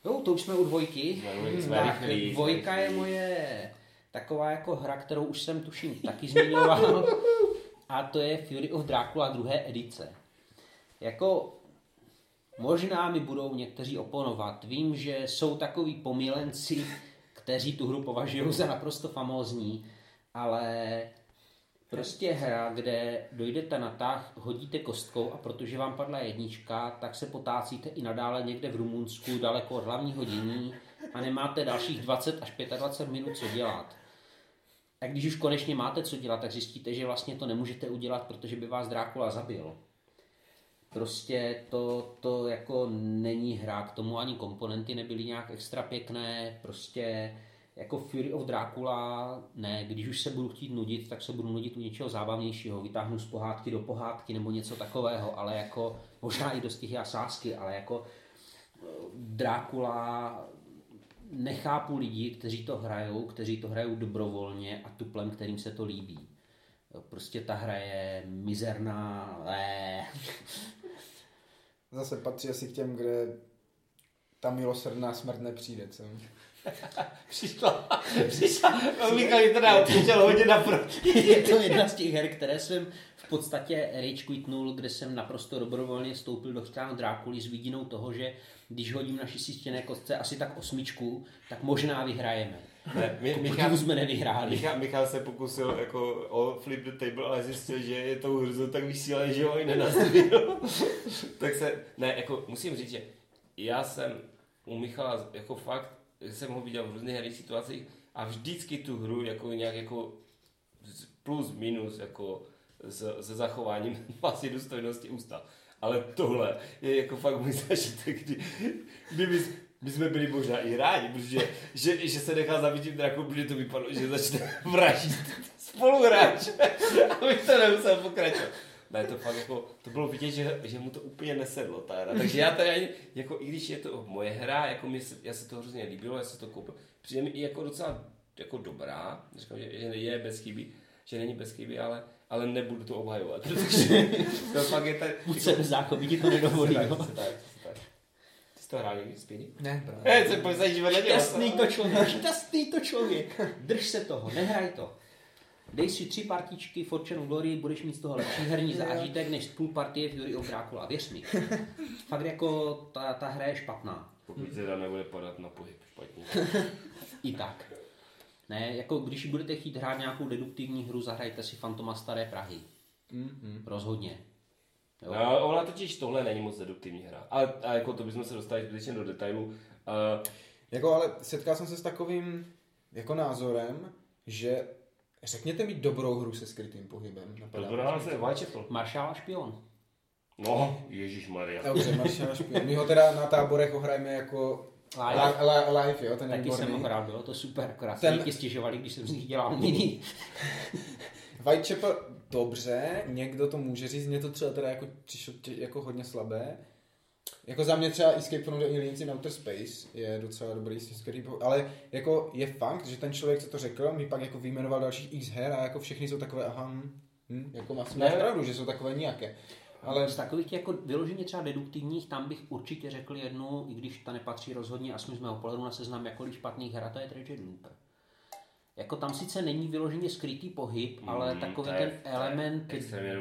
S4: Jo, to už jsme u dvojky.
S1: Jsme-
S4: Tak,
S1: rychlí,
S4: dvojka je
S1: rychlí.
S4: moje taková jako hra, kterou už jsem tuším taky zmiňoval. A to je Fury of Dracula druhé edice. Jako možná mi budou někteří oponovat. Vím, že jsou takový pomilenci, kteří tu hru považují za naprosto famózní, ale prostě hra, kde dojdete na tah, hodíte kostkou a protože vám padla jednička, tak se potácíte i nadále někde v Rumunsku, daleko od hlavního dění a nemáte dalších 20 až 25 minut co dělat. A když už konečně máte co dělat, tak zjistíte, že vlastně to nemůžete udělat, protože by vás Drákula zabil. Prostě to, to jako není hra, k tomu ani komponenty nebyly nějak extra pěkné, prostě jako Fury of Dracula, ne, když už se budu chtít nudit, tak se budu nudit u něčeho zábavnějšího, vytáhnu z pohádky do pohádky nebo něco takového, ale jako, možná i do stihy a sásky, ale jako eh, Drákula nechápu lidi, kteří to hrajou, kteří to hrajou dobrovolně a tuplem, kterým se to líbí. Prostě ta hra je mizerná, eh,
S3: Zase patří asi k těm, kde ta milosrdná smrt nepřijde, co?
S1: Přišla, přišla, je teda odkričel hodně naproti.
S4: je to jedna z těch her, které jsem v podstatě rage quitnul, kde jsem naprosto dobrovolně vstoupil do strán Drákuly s vidinou toho, že když hodím na šestistěné kostce asi tak osmičku, tak možná vyhrajeme.
S1: Ne, mi,
S4: Michal, jsme nevyhráli.
S1: Michal, Michal se pokusil jako o flip the table, ale zjistil, že je tou hrzou tak vysílaný, že ho i nenastavil. tak se, ne, jako musím říct, že já jsem u Michala jako fakt, jsem ho viděl v různých herních situacích a vždycky tu hru jako nějak jako plus minus jako s, se zachováním vlastně důstojnosti ústav. Ale tohle je jako fakt můj zažitek, kdy, kdyby my jsme byli možná i rádi, protože že, že se nechá zabít tím drakou, protože to vypadlo, že začne vraždit spoluhráč. A my to nemusel pokračovat. Ne, to fakt jako, to bylo vidět, že, že mu to úplně nesedlo, ta hra. Takže já tady ani, jako i když je to moje hra, jako mě se, já se to hrozně líbilo, já se to koupil. Přijde mi i jako docela jako dobrá, říkám, že, že je bez chyby, že není bez chyby, ale, ale nebudu to obhajovat, protože to fakt je tak...
S4: Buď se ti to nedovolí.
S1: tak,
S4: jo.
S1: tak, tak, tak. Ty jsi to hrál někdy, Speedy?
S3: Ne, právě.
S1: Ne, se posadíš vedle.
S4: Šťastný to člověk, šťastný to člověk. Drž se toho, nehraj to. Dej si tři partičky Fortune of Glory, budeš mít z toho lepší herní zážitek než půl partie Fury of Dracula, věř mi. Fakt jako ta, ta hra je špatná.
S1: Pokud teda nebude padat na pohyb špatně.
S4: I tak. Ne, jako když budete chtít hrát nějakou deduktivní hru, zahrajte si Fantoma Staré Prahy.
S3: Mm-hmm.
S4: Rozhodně. Jo.
S1: No, ona totiž tohle není moc deduktivní hra. Ale a jako to bychom se dostali zbytečně do detailu. Uh,
S3: Jako, ale setkal jsem se s takovým jako názorem, že řekněte mi dobrou hru se skrytým pohybem. Napadá
S1: byla se Whitechapel.
S4: Maršál a špion.
S1: No, Ježíš Maria.
S3: Dobře, Maršal špion. My ho teda na táborech ohrajeme jako
S4: Live.
S3: li- li- live, jo, ten
S4: Taky jsem ho hrál, bylo to super, akorát
S3: Ten-
S4: Ten... stěžovali, když jsem z nich dělal mini.
S3: Whitechapel, dobře, někdo to může říct, mě to třeba teda jako přišlo jako hodně slabé. Jako za mě třeba Escape from the Aliens in Outer Space je docela dobrý pohyb, ale jako je fakt, že ten člověk, co to řekl, mi pak jako vyjmenoval dalších x her a jako všechny jsou takové, aha, hm, hm, jako máš pravdu, že jsou takové nějaké. Ale
S4: Z takových těch jako vyloženě třeba deduktivních, tam bych určitě řekl jednu, i když ta nepatří rozhodně a jsme z mého pohledu na seznam jakkoliv špatných her, a to je Treasure Looper. Jako tam sice není vyloženě skrytý pohyb,
S1: Mm,
S4: ale takový
S1: to je-
S4: ten
S1: je
S4: element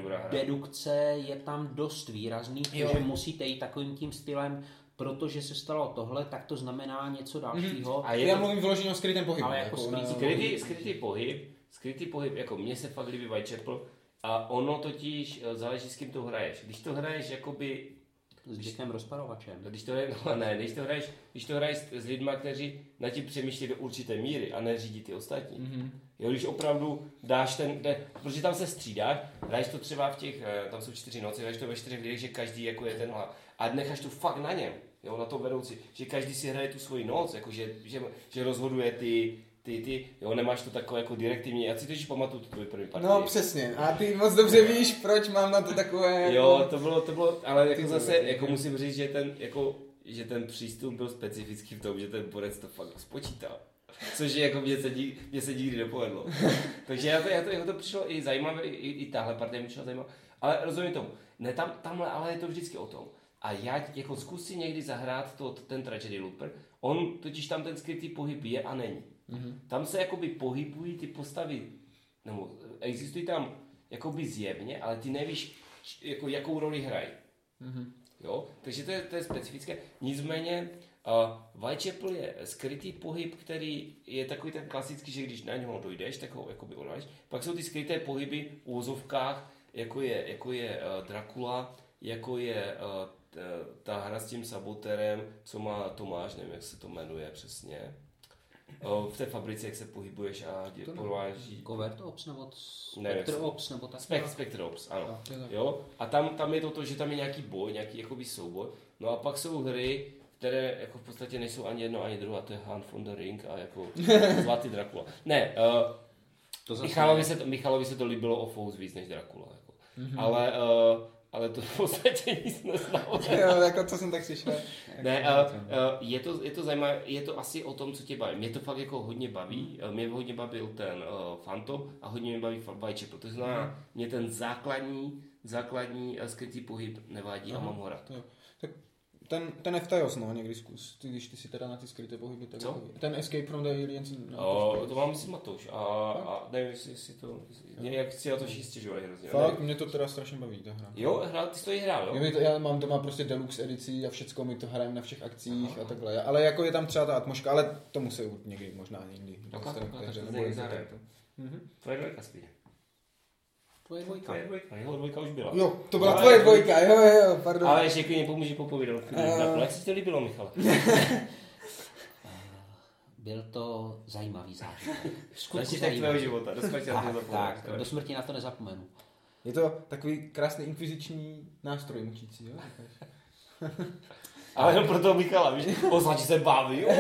S1: hra.
S4: dedukce je tam dost výrazný,
S3: Jo.
S4: že musíte jít takovým tím stylem, protože se stalo tohle, tak to znamená něco dalšího.
S1: A je
S3: Já
S1: to,
S3: mluvím vyloženě o skrytém pohybu.
S4: Ale jako
S3: na-
S4: skrytý
S1: skrytý, skrytý pohyb, skrytý pohyb, jako mně se fakt líbí Whitechapel, a ono totiž eh, záleží, s kým to hraješ. Když to hraješ jakoby
S4: S Jackem rozparovačem.
S1: Když to, hraje, no, ne, když to hraješ, když to hraješ s, lidma, kteří na tím přemýšlí do určité míry a neřídí ty ostatní. Mm-hmm. Jo, když opravdu dáš ten, ne, protože tam se střídáš, hraješ to třeba v těch, eh, tam jsou čtyři noci, hraješ to ve čtyřech lidech, že každý jako je ten hlav. A necháš to fakt na něm, jo, na tom vedoucí, že každý si hraje tu svoji noc, jako že, že, že rozhoduje ty, ty, ty, jo, nemáš to takové jako direktivní, já si totiž pamatuju tu tvoji první partii.
S3: No přesně. A ty moc dobře víš, proč mám na to takové... Jako...
S1: Jo, to bylo, to bylo, ale jako
S3: Ty
S1: zase,
S3: vole,
S1: jako musím říct, že ten, jako, že ten přístup byl specifický v tom, že ten borec to fakt spočítal. Což je jako mě se, nik- mě se nikdy nepovedlo. Takže já to, já to, jako to přišlo i zajímavé, i, i tahle partie mi přišla zajímavá. Ale rozumím tomu. Ne, tam, tamhle, ale je to vždycky o tom. A já jako zkusím někdy zahrát to, ten Tragedy Looper. On totiž tam ten skrytý pohyb je a není. Mm-hmm. Tam se jakoby pohybují ty postavy, nebo existují tam jakoby zjevně, ale ty nevíš, jako, jakou roli hrají. Mm-hmm. Jo? Takže to je, to je specifické. Nicméně uh, Whitechapel je skrytý pohyb, který je takový ten klasický, že když na něho dojdeš, tak ho jakoby odhalíš. Pak jsou ty skryté pohyby v úvozovkách, jako je, jako je uh, Dracula, jako je uh, ta hra s tím saboterem, co má Tomáš, nevím, jak se to jmenuje přesně. Uh, v té fabrice, jak se pohybuješ a dě- podváží.
S4: Covert Ops nebo Spectre Ops nebo tak.
S1: Spect, Spectre Ops, ano.
S3: Jo?
S1: A tam, tam je to to, že tam je nějaký boj, nějaký jakoby souboj. No a pak jsou hry, které jako v podstatě nejsou ani jedno, ani druhé, a to je Hunt from the Ring a jako Zlatý Dracula. Ne, uh,
S4: To
S1: Michalovi, se to, Michalovi se to líbilo o Fous víc než Dracula. Jako. Mm-hmm. Ale, uh, ale to v podstatě nic neznalo.
S3: jo, jako co jsem tak slyšel.
S1: Ne, uh, uh, je, to, je to zajímavé, je to asi o tom, co tě baví. Mě to fakt jako hodně baví. Uh, mě hodně bavil ten uh, Phantom a hodně mě baví Whitechapel. To znamená, mě ten základní, základní uh, skrytý pohyb nevadí a mám ho rád.
S3: To ten, ten Eftajos, no, někdy zkus. Ty, když ty si teda na ty skryté pohyby, tak
S1: Co?
S3: Ten Escape from the Aliens. No,
S1: O, to mám myslím Matouš a, a nevím, jestli, jestli to, jestli, jak si na to všichni stěžovali hrozně.
S3: Fakt, mě to teda strašně baví, ta hra.
S1: Jo, hrál, ty jsi to i hrál,
S3: Já,
S1: jo?
S3: to, já mám doma prostě deluxe edici a všecko, my to hrajeme na všech akcích a takhle. Ale jako je tam třeba ta atmosféra, ale tomu se někdy, možná někdy.
S1: No,
S3: dostaneme
S1: tak,
S3: k té
S1: tak,
S3: hře,
S1: tak,
S3: nebo
S1: tak,
S3: jen
S1: tak.
S3: to- Mhm.
S1: Tvoje dvojka spíš.
S4: Tvoje dvojka.
S1: Tvoje dvojka, jeho dvojka už byla.
S3: Jo, to byla
S1: Ale-
S3: tvoje dvojka, jo, jo, pardon.
S1: Ale ještě klidně pomůže popovídat.
S3: Eh.
S1: Jak se ti to líbilo, Michale?
S4: Byl to zajímavý zážitek. Skutku zajímavý.
S1: života, na to
S4: Tak,
S1: zapomenout.
S4: tak, do smrti na to nezapomenu.
S3: Je to takový krásný inkviziční nástroj mučící, jo?
S1: Ale jenom pro toho Michala, víš, označí se baví.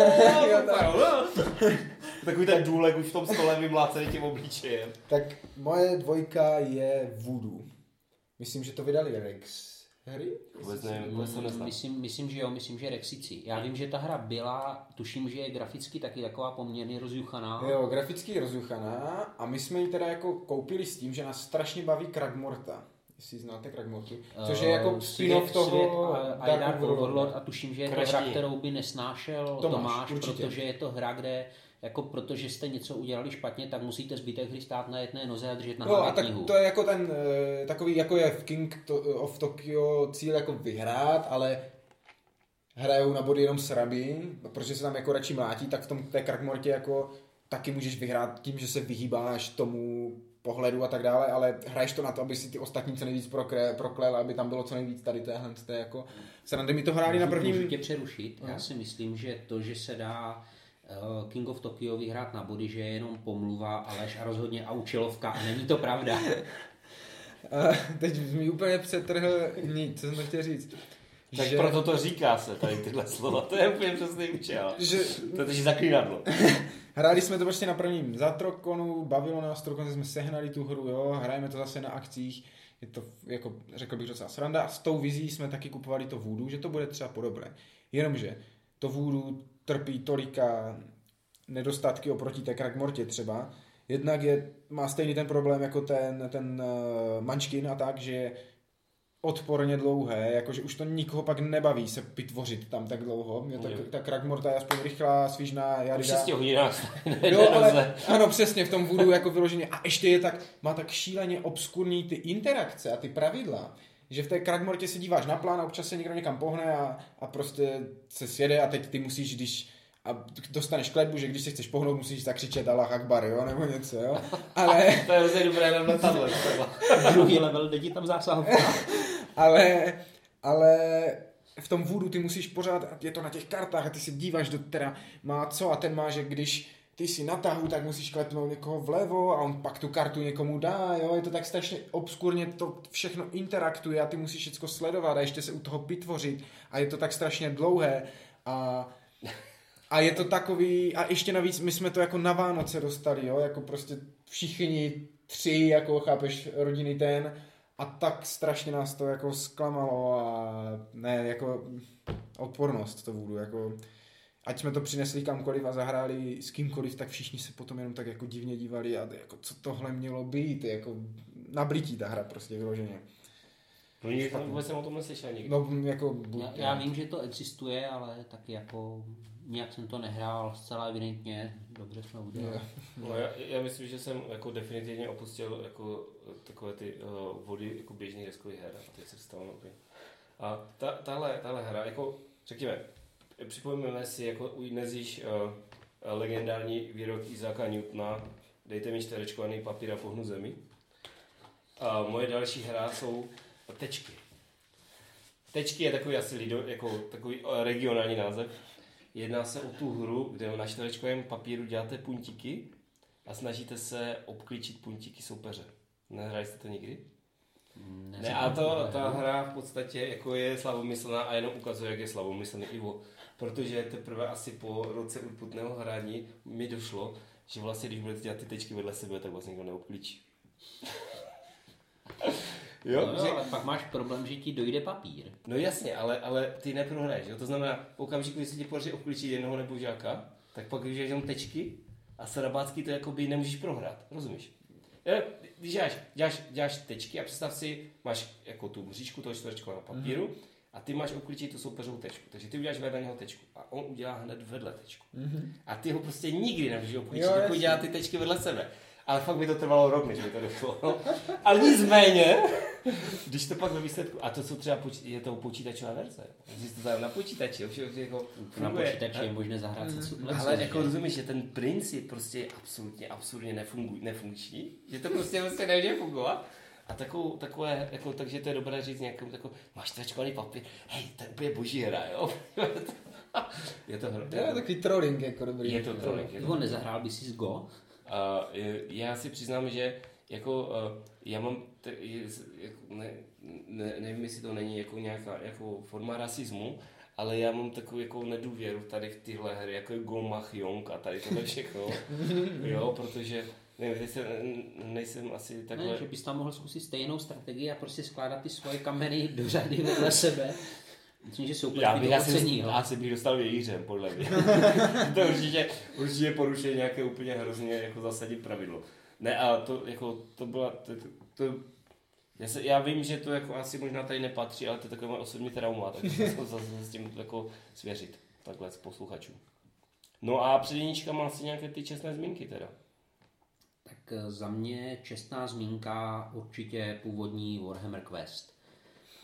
S1: Takový ten důlek už v tom stole vymlácený tím obličejem.
S3: Tak moje dvojka je Voodoo. Myslím, že to vydali Rex hry?
S1: Vůbec nevím, vůbec to neznám.
S4: Myslím, myslím, že jo, myslím, že Rexici. Já vím, že ta hra byla, tuším, že je graficky taky taková poměrně rozjuchaná.
S3: Jo, graficky rozjuchaná a my jsme ji teda jako koupili s tím, že nás strašně baví Kragmorta. Jestli znáte Kragmortu. Což je jako
S4: Eh,
S3: spin-off toho
S4: a, a Dark. Overlord a tuším, že je to hra, kterou by nesnášel
S3: Tomáš,
S4: Tomáš,
S3: určitě.
S4: protože je to hra, kde jako protože jste něco udělali špatně, tak musíte zbytek hry stát na jedné noze a držet na
S3: No a tak
S4: knihu.
S3: to je jako ten, eh, takový jako je v King of Tokyo cíl jako vyhrát, ale hrajou na body jenom sraby, protože se tam jako radši mlátí, tak v tom té Kragmortě jako taky můžeš vyhrát tím, že se vyhýbáš tomu pohledu a tak dále, ale hraješ to na to, aby si ty ostatní co nejvíc prokle, proklel, aby tam bylo co nejvíc tady téhle, té jako srandy. Mi to hráli na
S4: Můžu- Můžu
S3: prvním...
S4: tě přerušit. Já
S3: No.
S4: si myslím, že to, že se dá eh, King of Tokyo vyhrát na body, že je jenom pomluva a lež a rozhodně a účelovka a není to pravda.
S3: A teď mi úplně přetrhl nic, co jsem chtěl říct.
S1: Tak
S3: že,
S1: proto to říká se tady tyhle slova, to je úplně přesný účel.
S3: že
S1: To je zaklínadlo.
S3: Hráli jsme to prostě na prvním Zatrokonu, bavilo nás to, dokonce jsme sehnali tu hru, jo, hrajeme to zase na akcích, je to, jako řekl bych, docela sranda a s tou vizí jsme taky kupovali to Voodoo, že to bude třeba podobné. Jenomže to Voodoo trpí tolika nedostatky oproti té Kragmortě třeba. Jednak je, má stejný ten problém jako ten, ten uh, Munchkin a tak, že odporně dlouhé, jakože už to nikoho pak nebaví se vytvořit tam tak dlouho. Mě tak,
S1: Jo.
S3: ta Kragmorta je aspoň rychlá, svížná, jarida.
S1: 6 hodinách.
S3: Jo, ale ano, přesně, v tom voodoo jako vyloženě. A ještě je tak, má tak šíleně obskurní ty interakce a ty pravidla, že v té Kragmortě se díváš na plán a občas se někdo někam pohne a, a prostě se sjede a teď ty musíš, když a dostaneš kletbu, že když se chceš pohnout, musíš zakřičet Allah Akbar, jo, nebo něco, jo. Ale,
S1: To je hrozně dobré na letadle. třeba.
S4: Druhý level, jde ti tam zásahovka.
S3: ale, ale v tom voodoo ty musíš pořád, je to na těch kartách a ty se díváš do, teda má co a ten má, že když ty si na tahu, tak musíš klepnout někoho vlevo a on pak tu kartu někomu dá, jo, je to tak strašně obskurně, to všechno interaktuje a ty musíš všechno sledovat a ještě se u toho vytvořit a je to tak strašně dlouhé a a je to takový, a ještě navíc my jsme to jako na Vánoce dostali, jo, jako prostě všichni tři, jako chápeš, rodiny ten, a tak strašně nás to jako zklamalo a ne, jako odpornost to vůdu, jako ať jsme to přinesli kamkoliv a zahráli s kýmkoliv, tak všichni se potom jenom tak jako divně dívali a jako co tohle mělo být, jako nablití ta hra prostě vyloženě.
S1: No nikdy jsem o tom neslyšel nikdy.
S3: No jako buď,
S4: Já, já vím, že to existuje, ale taky jako nějak jsem to nehrál zcela evidentně. Dobře jsme udělali.
S1: No, já, já, myslím, že jsem jako definitivně opustil jako takové ty uh, vody jako běžných deskových her a teď se stalo nový. A ta, tahle, tahle hra, jako řekněme, připomeneme si, jako u dnes již uh, legendární výrok Izáka Newtona, dejte mi čtverečkovaný papír a pohnu zemi. A moje další hra jsou tečky. Tečky je takový asi lido, jako takový eh, regionální název. Jedná se o tu hru, kde na čtverečkovém papíru děláte puntíky a snažíte se obklíčit puntíky soupeře. Nehráli jste to nikdy?
S4: Ne,
S1: Ne, a to, ta hra v podstatě jako je slavomyslná a jenom ukazuje, jak je slavomyslný Ivo. Protože teprve asi po roce urputného hraní mi došlo, že vlastně, když budete dělat ty tečky vedle sebe, tak vlastně nikdo neobklíčí. jo,
S4: No,
S1: že,
S4: ale pak máš problém, že ti dojde papír.
S1: no jasně, ale, ale ty neprohraješ. Jo? To znamená, v okamžiku, kdy se ti podaří obklíčit jednoho nebo žáka, tak pak když jenom tečky a sarabácky to jakoby nemůžeš prohrát. Rozumíš? Když děláš, děláš, děláš tečky a představ si, máš jako tu mřížku toho čtverečku na papíru
S3: Mhm.
S1: a ty máš obklíčit tu soupeřovou tečku. Takže ty uděláš vedle něho tečku a on udělá hned vedle tečku. A ty ho prostě nikdy nemůžeš obklíčit, jako dělá ty tečky vedle sebe. Ale fakt by to trvalo rok, než by to došlo. Ale nicméně, když to pak ve výsledku, a to, co třeba poč- je to počítačová verze, když to tam na počítači, už jako
S4: Na počítači je možné zahrát se suplecí.
S1: Ale jako rozumíš, že ten princip prostě je absolutně, absurdně nefungu, nefunkční, že to prostě prostě nemůže fungovat. A takovou, takové, jako, takže to je dobré říct nějakou takovou, máš tračkovaný papír, hej, to je úplně boží hra, jo. je to hra.
S3: To je takový trolling jako dobrý.
S1: Je to trolling. Je to
S4: Ivo, nezahrál by si z Go?
S1: Je- já si přiznám, že jako uh, já mám, je, jako, ne, ne, nevím, jestli to není jako nějaká jako forma rasismu, ale já mám takovou jako nedůvěru tady v tyhle hry, jako je Go Mach Yong a tady tohle všechno, jo, protože nevím, teď se, nejsem asi takhle...
S4: Ne, že bys tam mohl zkusit stejnou strategii a prostě skládat ty svoje kameny do řady vedle sebe. Myslím, že soupeř
S1: Já
S4: by
S1: bych asi,
S4: ocenil.
S1: asi bych dostal vějířem, podle mě. to je určitě, určitě porušení nějaké úplně hrozně jako zasadit pravidlo. Ne, a to, jako, to byla, to, to, to já, se, já vím, že to jako asi možná tady nepatří, ale to je takové moje osobní trauma, takže jsem zase s tím jako svěřit, takhle z posluchačů. No a před jednička má asi nějaké ty čestné zmínky teda.
S4: Tak eh, za mě čestná zmínka určitě původní Warhammer Quest.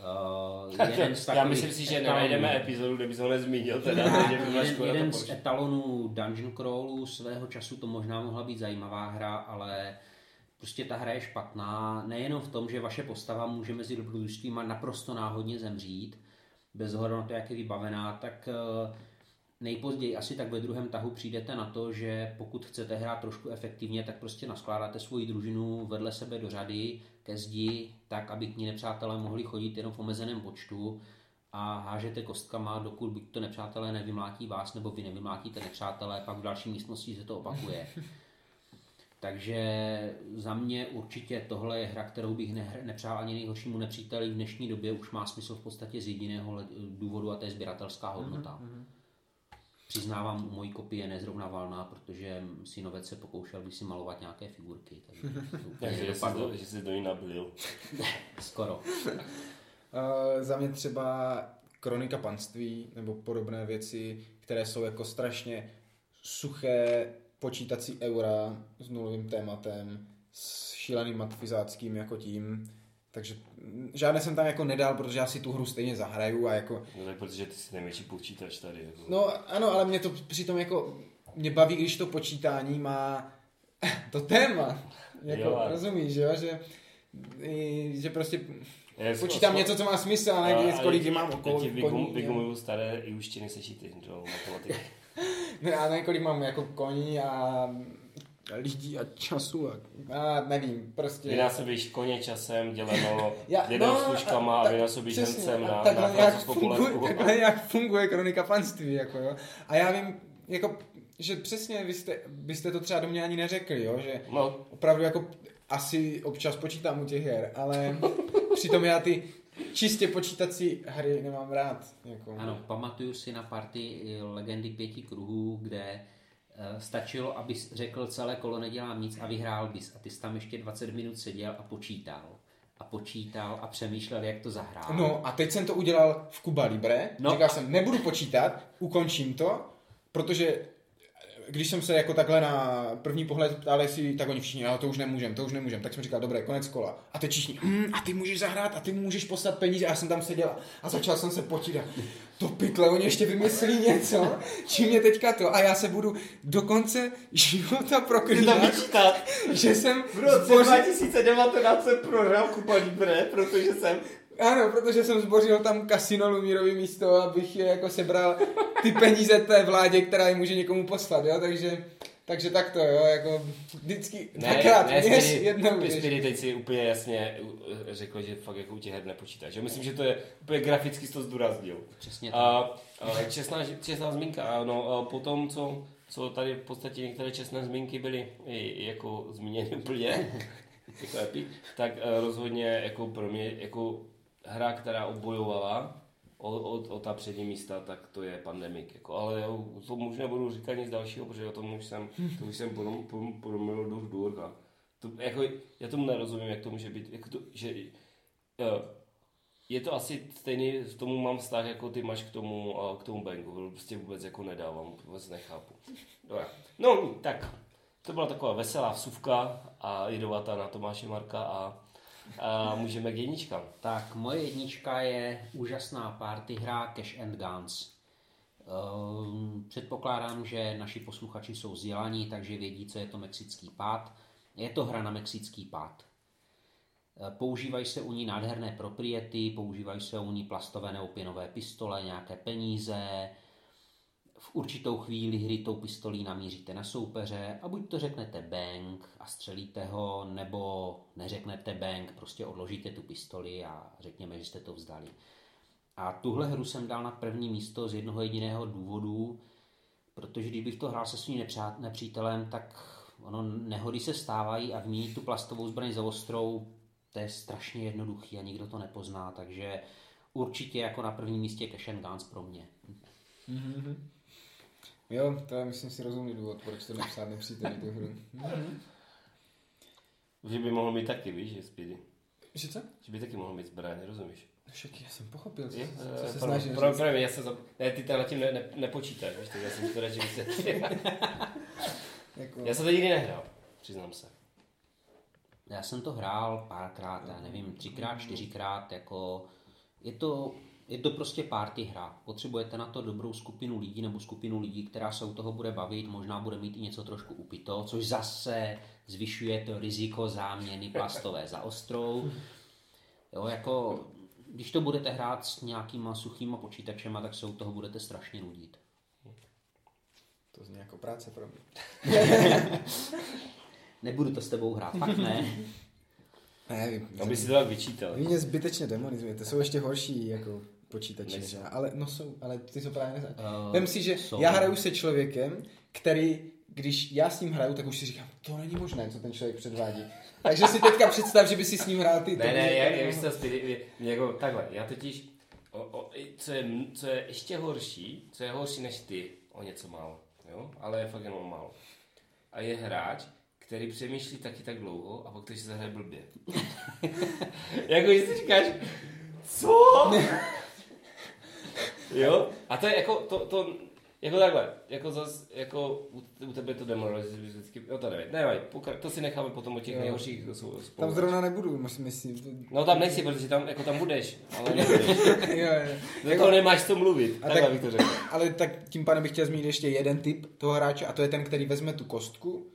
S4: Uh, jeden z
S1: Já
S4: takových
S1: myslím si, že
S4: etalonů-
S1: nenajdeme epizodu, kde bys ho nezmínil, teda, byla
S4: jeden,
S1: škoda
S4: jeden
S1: to
S4: z etalonů dungeon crawlu svého času to možná mohla být zajímavá hra, ale prostě ta hra je špatná. Nejenom v tom, že vaše postava může mezi dobrodružstvím naprosto náhodně zemřít, bez ohledu na to, jak je vybavená, tak eh, nejpozději asi tak ve druhém tahu přijdete na to, že pokud chcete hrát trošku efektivně, tak prostě naskládáte svoji družinu vedle sebe do řady ke zdi, tak aby k ní nepřátelé mohli chodit jenom v omezeném počtu a hážete kostkama, dokud buď to nepřátelé nevymlátí vás, nebo vy nevymlátíte nepřátelé, pak v další místnosti se to opakuje. Takže za mě určitě tohle je hra, kterou bych nehr- nepřál ani nejhoršímu nepříteli v dnešní době, už má smysl v podstatě z jediného důvodu a to je sběratelská hodnota. Přiznávám, u mojí kopie je nezrovna valná, protože synovec se pokoušel by si malovat nějaké figurky. Takže
S1: Takže že jsi,
S4: nedopadlo.
S1: to, že jsi do ní nablil.
S4: Skoro.
S3: Uh, za mě třeba Kronika panství nebo podobné věci, které jsou jako strašně suché počítací eura s nulovým tématem, s šíleným matfizáckým jako tím. Takže žádné jsem tam jako nedal, protože já si tu hru stejně zahraju a jako...
S1: No tak protože ty jsi největší počítač tady. Jako.
S3: No ano, ale mě to přitom jako... Mě baví, když to počítání má to téma. Jako,
S1: Jo, a-
S3: rozumíš, že jo? Že, že prostě
S1: Já jsem
S3: počítám něco, co má smysl, a ne nic, kolik mám okolo
S1: Já ti vygum- vygumuju staré i uštěny sešity, jo, matematiky.
S3: Ne, a ne, kolik mám jako koní a lidí a času a, a nevím, prostě.
S1: Vynásobíš koně časem, děleno
S3: Já-
S1: lidem
S3: no,
S1: služkama a vynásobíš
S3: přesně,
S1: hencem
S3: a
S1: na,
S3: takhle,
S1: na
S3: jak funguje, takhle jak funguje kronika panství, jako jo. A já vím, jako, že přesně vy jste, byste to třeba do mě ani neřekli, jo, že
S1: No,
S3: opravdu jako asi občas počítám u těch her, ale přitom já ty čistě počítací hry nemám rád. Jako.
S4: Ano, pamatuju si na party Legendy pěti kruhů, kde stačilo, abys řekl celé kolo nedělám nic a vyhrál bys. A ty jsi tam ještě 20 minut seděl a počítal. A počítal a přemýšlel, jak to zahrál.
S3: No a teď jsem to udělal v Cuba Libre.
S4: No.
S3: No. Říkal jsem, nebudu počítat, ukončím to, protože když jsem se jako takhle na první pohled ptal, jestli tak oni všichni, ale to už nemůžem, to už nemůžem, tak jsem říkal, dobré, konec kola. A teď všichni, mm, a ty můžeš zahrát a ty můžeš poslat peníze. A já jsem tam seděl a začal jsem se počítat. To pytle, oni ještě vymyslí něco, čím je teďka to. A já se budu do konce života proklínat, že jsem
S1: V roce
S3: zbořil-
S1: 2019 jsem prohrál Kuba Libre, protože jsem
S3: Ano, protože jsem zbořil tam kasino Lumírový místo, abych je jako sebral ty peníze té vládě, která je může někomu poslat, jo, takže, takže tak to, jo, jako vždycky dvakrát ne,
S1: Spiri-
S3: jednou věř.
S1: Spiri teď si úplně jasně řekl, že fakt jako u těch her nepočítáš. Jo? Myslím, že to je úplně graficky to zdůraznil.
S4: Přesně tak.
S1: A, a čestná, čestná zmínka, ano, a potom, co, co tady v podstatě některé čestné zmínky byly i, jako zmíněny úplně, jako epic, tak eh, rozhodně jako pro mě jako hra, která obojovala o, o, o ta přední místa, tak to je Pandemic. Jako, ale já o tom už nebudu říkat nic dalšího, protože o tom už jsem, to už jsem promluvil do důrka. To, jako, já tomu nerozumím, jak to může být, jako to, že eh, je to asi stejný, k tomu mám vztah, jako ty máš k tomu, k tomu bangu. Prostě vůbec jako nedávám, vůbec nechápu. Dobrá. No, tak. To byla taková veselá vsuvka a jedovatá na Tomáše Marka a, a můžeme k jedničkám.
S4: Tak moje jednička je úžasná party hra Cash and Guns. Ehm, Předpokládám, že naši posluchači jsou vzdělaní, takže vědí, co je to mexický pád. Je to hra na mexický pád. E, Používají se u ní nádherné propriety, používají se u ní plastové nebo pěnové pistole, nějaké peníze. V určitou chvíli hry tou pistolí namíříte na soupeře a buď to řeknete bang a střelíte ho, nebo neřeknete bang, prostě odložíte tu pistoli a řekněme, že jste to vzdali. A tuhle hru jsem dal na první místo z jednoho jediného důvodu, protože když bych to hrál se svým nepřítelem, tak ono nehody se stávají a vyměnit tu plastovou zbraň za ostrou, to je strašně jednoduchý a nikdo to nepozná, takže určitě jako na prvním místě Cash and Guns pro mě.
S3: Jo, to je myslím si rozumný důvod, proč to nepsat nepříteli tu hru.
S1: Že by mohl mít taky, víš, že Speedy.
S3: Že co?
S1: Že by taky mohl mít zbraň, rozumíš?
S3: Však já jsem pochopil, co,
S1: Je?
S3: co,
S1: Eh,
S3: co se
S1: pro-
S3: snažil
S1: pro- pro já se zap... Ne, ty tam tím ne, ne, nepočítáš, víš, tak já jsem to radši vysvětlil.
S3: Jako,
S1: Já jsem to nikdy nehrál, přiznám se.
S4: Já jsem to hrál párkrát, já nevím, třikrát, čtyřikrát, jako je to, je to prostě party hra. Potřebujete na to dobrou skupinu lidí nebo skupinu lidí, která se u toho bude bavit, možná bude mít i něco trošku upito, což zase zvyšuje to riziko záměny plastové za ostrou. Jo, jako, když to budete hrát s nějakýma suchýma počítačema, tak se u toho budete strašně nudit.
S3: to zní jako práce pro mě.
S4: Nebudu to s tebou hrát, fakt ne.
S3: Ne, vy,
S1: Aby si to tak vyčítal.
S3: vy mě zbytečně demonizujete, jsou ještě horší jako počítače,
S1: Nejsou.
S3: že? ale no jsou, ale ty jsou právě nezná.
S4: Eh,
S3: Vem si, že
S4: jsou.
S3: já hraju se člověkem, který, když já s ním hraju, tak už si říkám, to není možné, co ten člověk předvádí. Takže si teďka představ, že by si s ním hrál ty.
S1: Ne, ne, já, já bych Speedy, jako takhle, já totiž, o, o, co, je, co je ještě horší, co je horší než ty, o něco málo, jo, ale je fakt jenom málo. A je hráč, který přemýšlí taky tak dlouho a pak to si zahraje blbě. jako když si říkáš, Co? jo? A to je jako, to, to jako takhle, jako zas, jako u, u tebe to demoralizuje vždycky, jo to nevím, nevím, to si necháme potom o těch
S3: Jo.
S1: nejhorších spolu.
S3: Tam zrovna nebudu, musím myslím.
S1: No tam nechci, protože tam, jako tam budeš, ale nebudeš.
S3: jo, jo.
S1: Za to nemáš co mluvit,
S3: A
S1: takhle
S3: tak-
S1: bych to řekl.
S3: Ale tak tím pádem bych chtěl zmínit ještě jeden typ toho hráče a to je ten, který vezme tu kostku,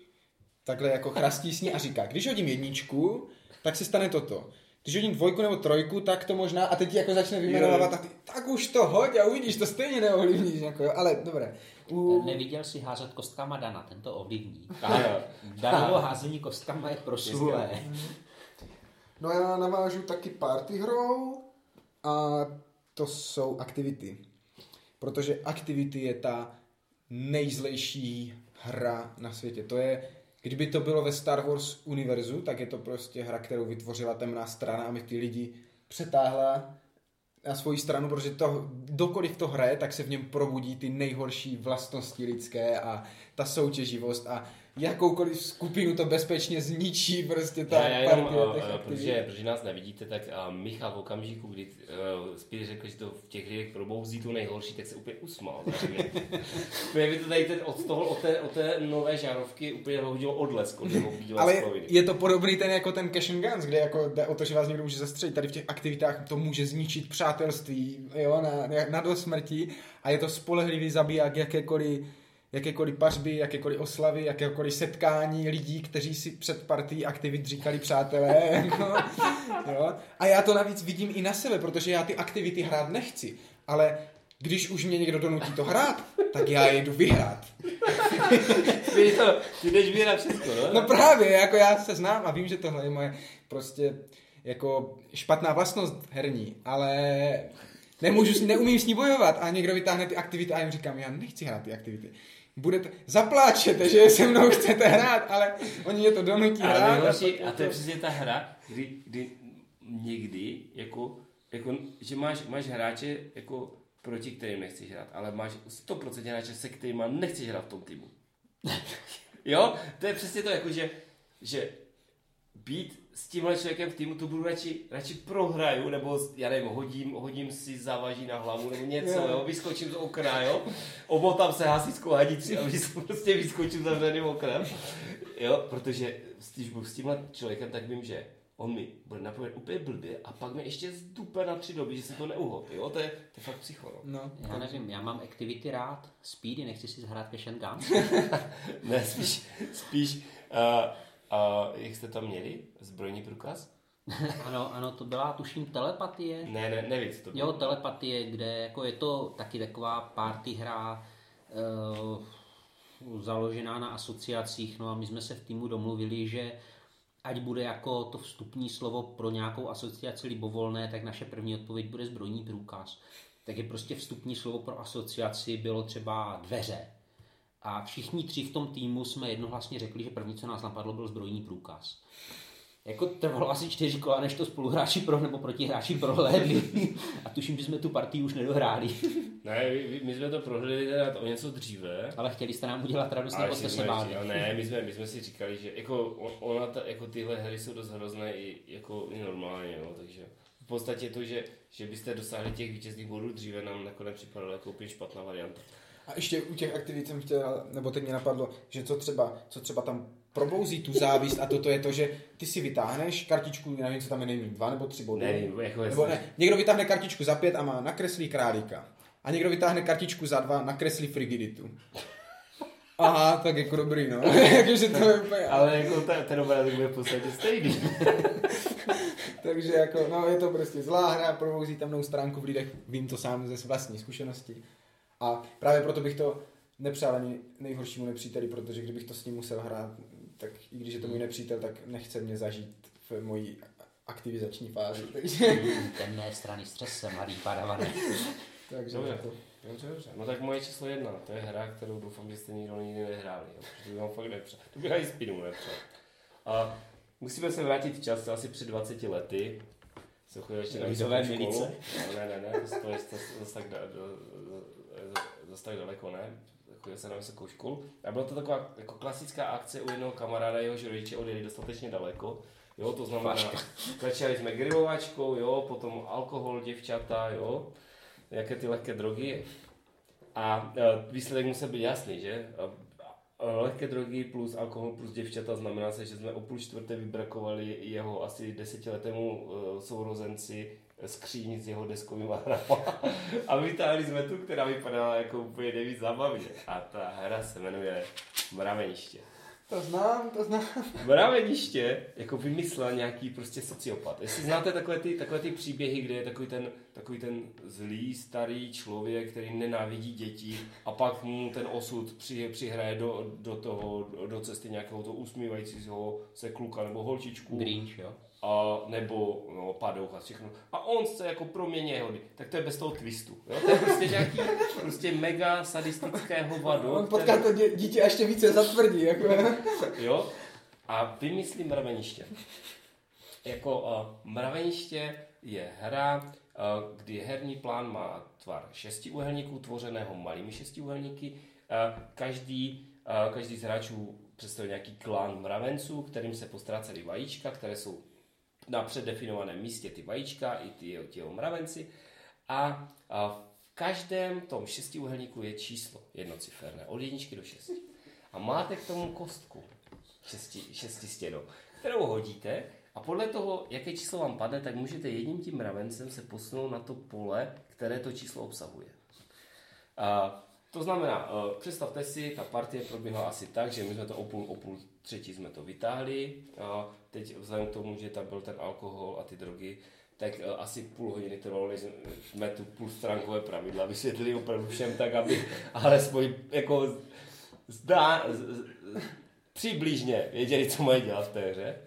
S3: takhle jako chrastí s ní a říká, když hodím jedničku, tak se stane toto. Když hodím dvojku nebo trojku, tak to možná, a teď ti jako začne vyjmenovávat, ty, tak už to hoď a uvidíš, to stejně neovlivníš, jako jo, ale dobré. U,
S4: Neviděl si házet kostkama Dana, ten to ovlivní. Danovo házení kostkama je proslulé.
S3: no já navážu taky party hrou a to jsou aktivity. Protože aktivity je ta nejzlejší hra na světě. To je, kdyby to bylo ve Star Wars univerzu, tak je to prostě hra, kterou vytvořila temná strana a my ty lidi přetáhla na svoji stranu, protože to, dokoliv to hraje, tak se v něm probudí ty nejhorší vlastnosti lidské a ta soutěživost a jakoukoliv skupinu to bezpečně zničí prostě ta
S1: Já, já jenom,
S3: partie
S1: uh,
S3: těch
S1: uh, protože, protože nás nevidíte, tak uh, Michal v okamžiku, kdy uh, Spíš řekl, že to v těch lidech probouzí to nejhorší, tak se úplně usmál. Mě, by to tady ten, od, toho, od, té, od té nové žárovky úplně hodilo odlesk od
S3: Ale je to podobný ten jako ten Cash and Guns, kde jako jde o to, že vás někdo může zastřelit. Tady v těch aktivitách to může zničit přátelství jo, na, na do smrti a je to spolehlivý zabiják jakékoliv jakékoliv pařby, jakékoliv oslavy, jakékoliv setkání lidí, kteří si před partí aktivit říkali přátelé. Jako, jo. A já to navíc vidím i na sebe, protože já ty aktivity hrát nechci. Ale když už mě někdo donutí to hrát, tak já je jdu vyhrát.
S1: Ty, to, ty jdeš vyhrát všechno, no?
S3: No právě, jako já se znám a vím, že tohle je moje prostě jako špatná vlastnost herní, ale nemůžu, neumím s ní bojovat a někdo vytáhne ty aktivity a já jim říkám, já nechci hrát ty aktivity. Budete, zapláčete, že se mnou chcete hrát, ale oni mě to donutí
S1: Ale
S3: hrát.
S1: nejhorší, a to je přesně ta hra, kdy, kdy někdy, jako, jako, že máš, máš hráče, jako, proti kterým nechceš hrát, ale máš 100% hráče, se kterými nechceš hrát v tom týmu. jo, to je přesně to, jako, že, že být s tímhle člověkem v týmu, to budu radši, radši prohraju, nebo já nevím, hodím, hodím si závaží na hlavu, nebo něco,
S3: Jo.
S1: jo, vyskočím z okna, jo, omotám se hasickou hadici a vys- prostě vyskočím zavřeným oknem, jo, protože když budu s tímhle člověkem, tak vím, že on mi bude napovědět úplně blbě a pak mi ještě zdupe na tři doby, že se to neuhopí, jo, to je, to je fakt psycho, no.
S3: No,
S4: Já nevím, já mám activity rád, speedy, nechci si zahrát Cash and Guns.
S1: Ne, spíš, spíš, uh, uh, jak jste tam měli, zbrojní průkaz?
S4: ano, ano, to byla tuším telepatie.
S1: Ne, ne, nevíc, to bylo.
S4: Jo, telepatie, kde jako je to taky taková party hra uh, založená na asociacích, no a my jsme se v týmu domluvili, že ať bude jako to vstupní slovo pro nějakou asociaci libovolné, tak naše první odpověď bude zbrojní průkaz. Takže prostě vstupní slovo pro asociaci bylo třeba dveře. A všichni tři v tom týmu jsme jednohlasně řekli, že první, co nás napadlo, byl zbrojní průkaz. Jako trvalo asi čtyři kola, než to spoluhráči pro nebo protihráči prohlédli. A tuším, že jsme tu partii už nedohráli.
S1: Ne, my, jsme to prohlédli teda o něco dříve.
S4: Ale chtěli jste nám udělat radost,
S1: Ale
S4: nebo jste se báli.
S1: Ne, my jsme, my jsme si říkali, že jako, on- ona ta, jako tyhle hry jsou dost hrozné i, jako, i normálně, no, takže v podstatě to, že, že byste dosáhli těch vítězných bodů dříve, nám nakonec připadalo jako úplně špatná varianta.
S3: A ještě u těch aktivit jsem chtěl, nebo teď mě napadlo, že co třeba, co třeba tam probouzí tu závist a toto je to, že ty si vytáhneš kartičku, nevím, co tam je nejméně, dva nebo tři body.
S1: Nevím, jako
S3: Nebo ne, někdo vytáhne kartičku za pět a má nakreslí králíka. A někdo vytáhne kartičku za dva, nakreslí frigiditu. Aha, tak jako dobrý, no. Jakože to je úplně...
S1: Ale jako ten, ten obrázek bude v podstatě stejný.
S3: Takže jako, no je to prostě zlá hra, probouzí temnou stránku v lidech, vím to sám ze vlastní zkušenosti. A právě proto bych to nepřál ani nejhoršímu nepříteli, protože kdybych to s ním musel hrát, tak i když je to můj nepřítel, tak nechce mě zažít v mojí aktivizační fázi. Takže,
S4: Temné strany střese, mladý padavane.
S3: takže
S1: Dobře.
S3: jako,
S1: Dobře, dobře. No tak moje číslo jedna, to je hra, kterou doufám, že jste nikdo nikdy nehráli. Jo? protože To bych vám fakt nepřál. To bych ani spinu nepřál. A musíme se vrátit v čase asi před 20 lety. Jsem chodil ještě na vysokou školu. No, ne, ne, ne, to, je zase zas tak, do, tak daleko, ne. Chodil jsem na vysokou školu. A byla to taková jako klasická akce u jednoho kamaráda, jehož rodiče odjeli dostatečně daleko, Jo, to znamená, začali jsme grilovačkou, jo, potom alkohol, děvčata, jo, jaké ty lehké drogy. A e, výsledek musel být jasný, že? Lehké drogy plus alkohol plus děvčata znamená se, že jsme o půl čtvrté vybrakovali jeho asi desetiletému uh, sourozenci skříň s jeho deskovým hrama a vytáhli jsme tu, která vypadala jako úplně nejvíc zábavně. A ta hra se jmenuje Mraveniště.
S3: To znám, to znám.
S1: Mraveniště jako vymyslel nějaký prostě sociopat. Jestli znáte takové ty, takové ty příběhy, kde je takový ten, takový ten zlý starý člověk, který nenávidí děti a pak mu ten osud při, přihraje do, do toho, do cesty nějakého toho usmívajícího se kluka nebo holčičku.
S4: Grinch, jo?
S1: A nebo no, padouch a všechno. A on se jako proměně hody. Tak to je bez toho twistu. Jo? To je prostě nějaký prostě mega sadistické hovado.
S3: On potká to dě, dítě ještě více zatvrdí. Jako.
S1: jo? A vymyslí mraveniště. Jako uh, mraveniště je hra, uh, kdy herní plán má tvar šestiúhelníků, tvořeného malými šestiúhelníky. Uh, každý, uh, každý z hráčů představuje nějaký klán mravenců, kterým se postráceli vajíčka, které jsou na předdefinovaném místě ty vajíčka i ty, jeho mravenci a, a v každém tom šestiúhelníku je číslo jednociferné, od jedničky do šesti. A máte k tomu kostku šesti, šestistěnou, kterou hodíte a podle toho, jaké číslo vám padne, tak můžete jedním tím mravencem se posunout na to pole, které to číslo obsahuje. A to znamená, uh, představte si, ta partie proběhla asi tak, že my jsme to o půl, o půl třetí jsme to vytáhli. A teď vzhledem k tomu, že tam byl ten alkohol a ty drogy, tak uh, asi půl hodiny trvalo, než jsme tu půl stránkové pravidla vysvětlili opravdu všem tak, aby alespoň jako zdá, z, z, přibližně věděli, co mají dělat v té hře.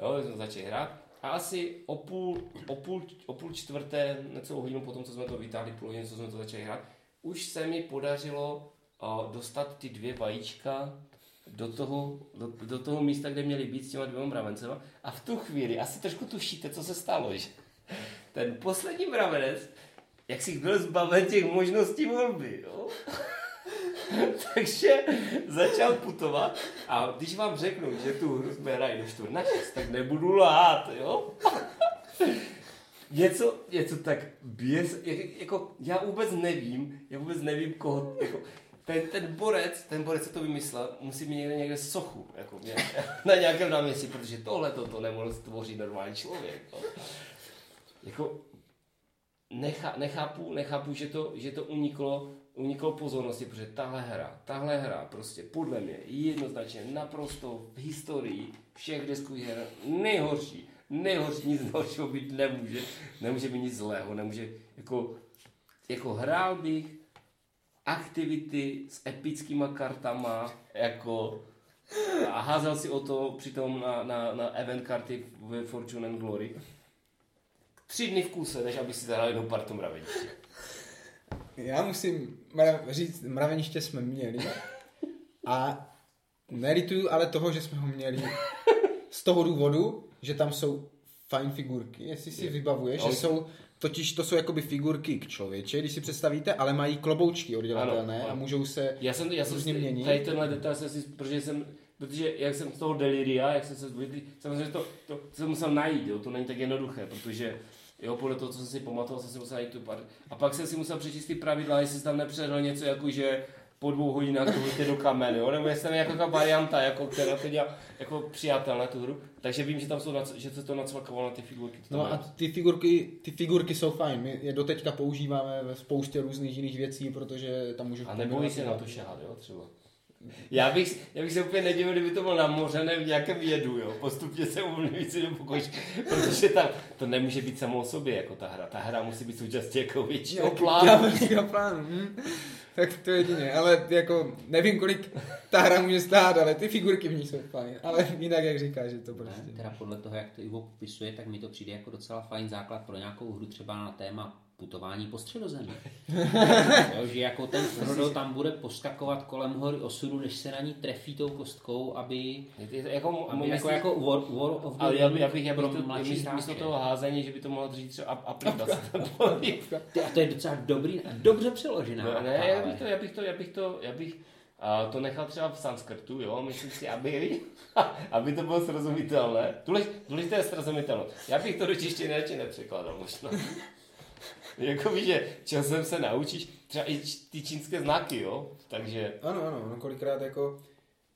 S1: Jo, jsme začali hrát. A asi o půl, o půl, o půl čtvrté, necelou hodinu potom, co jsme to vytáhli, půl hodiny, co jsme to začali hrát, už se mi podařilo uh, dostat ty dvě vajíčka do toho, do, do toho místa, kde měly být s těma dvěma mravencema. A v tu chvíli asi trošku tušíte, co se stalo, že? Ten poslední mravenec, jak si byl zbaven těch možností volby, jo? Takže začal putovat a když vám řeknu, že tu hru jsme hrají do čtvrt na šest, tak nebudu lhát, jo? Něco, něco tak běz, jako, já vůbec nevím, já vůbec nevím, koho, jako, ten, ten borec, ten borec, co to vymyslel, musí mít někde někde sochu, jako mě, na nějakém náměstí, protože tohle to, nemohl stvořit normální člověk. No. Jako, nechá, nechápu, nechápu, že to, že to uniklo, uniklo pozornosti, protože tahle hra, tahle hra prostě podle mě jednoznačně naprosto v historii všech deskových her nejhorší nejhorší nic horšího být nemůže. Nemůže být nic zlého, nemůže, jako, jako hrál bych aktivity s epickýma kartama, jako a házel si o to přitom na, na, na event karty ve Fortune and Glory. Tři dny v kuse, než aby si zahrál jednou partu mraveniště.
S3: Já musím mrav, říct, mraveniště jsme měli a nelituju ale toho, že jsme ho měli z toho důvodu, že tam jsou fajn figurky, jestli si je. vybavuješ, že jsou, totiž to jsou jakoby figurky k člověče, když si představíte, ale mají kloboučky oddělatelné a můžou se
S1: já jsem, já jsem měnit. Tady tenhle detail jsem si, protože jsem, protože jak jsem z toho deliria, jak jsem se zbudil, samozřejmě to, to, to jsem musel najít, jo, to není tak jednoduché, protože Jo, podle toho, co jsem si pamatoval, jsem si musel najít tu pár. A pak jsem si musel přečíst ty pravidla, jestli tam nepředal něco jako, že po dvou hodinách to hodíte do kamen, jo? nebo jestli tam je nějaká varianta, jako, která to dělá jako přijatelná tu hru. Takže vím, že tam jsou, že se to nacvakovalo na ty figurky.
S3: No a ty figurky, ty figurky jsou fajn, my je doteďka používáme ve spoustě různých jiných věcí, protože tam můžu...
S1: A nebojí se na to šáhat, jo, třeba. Já bych, já bych se úplně nedivil, kdyby to bylo namořené v nějakém jedu, jo. Postupně se uvolňující do pokočky, protože tam to nemůže být samo o sobě, jako ta hra. Ta hra musí být součástí jako většího plánu.
S3: plánu. Hm tak to jedině, ale jako nevím, kolik ta hra může stát, ale ty figurky v ní jsou fajn, ale jinak jak říká, že to prostě.
S4: Ne, teda podle toho, jak to Ivo popisuje, tak mi to přijde jako docela fajn základ pro nějakou hru třeba na téma putování po středozemí. jo, že jako ten Frodo tam bude poskakovat kolem hory osudu, než se na ní trefí tou kostkou, aby,
S1: jako,
S4: aby jako, jako War, War of the
S1: Ale já, bych, já bych, já bych to, místo, místo toho házení, že by to mohlo dřív třeba aplikace.
S4: a to je docela dobrý dobře přeložená.
S1: No, ne, já bych to, já bych to, já bych to, já bych, a to nechal třeba v sanskrtu, jo, myslím si, aby, aby to bylo srozumitelné. Důležité je srozumitelnost. Já bych to do češtiny radši nepřekladal možná. jako víš, že časem se naučíš třeba i ty čínské znaky, jo, takže...
S3: Ano, ano, no kolikrát jako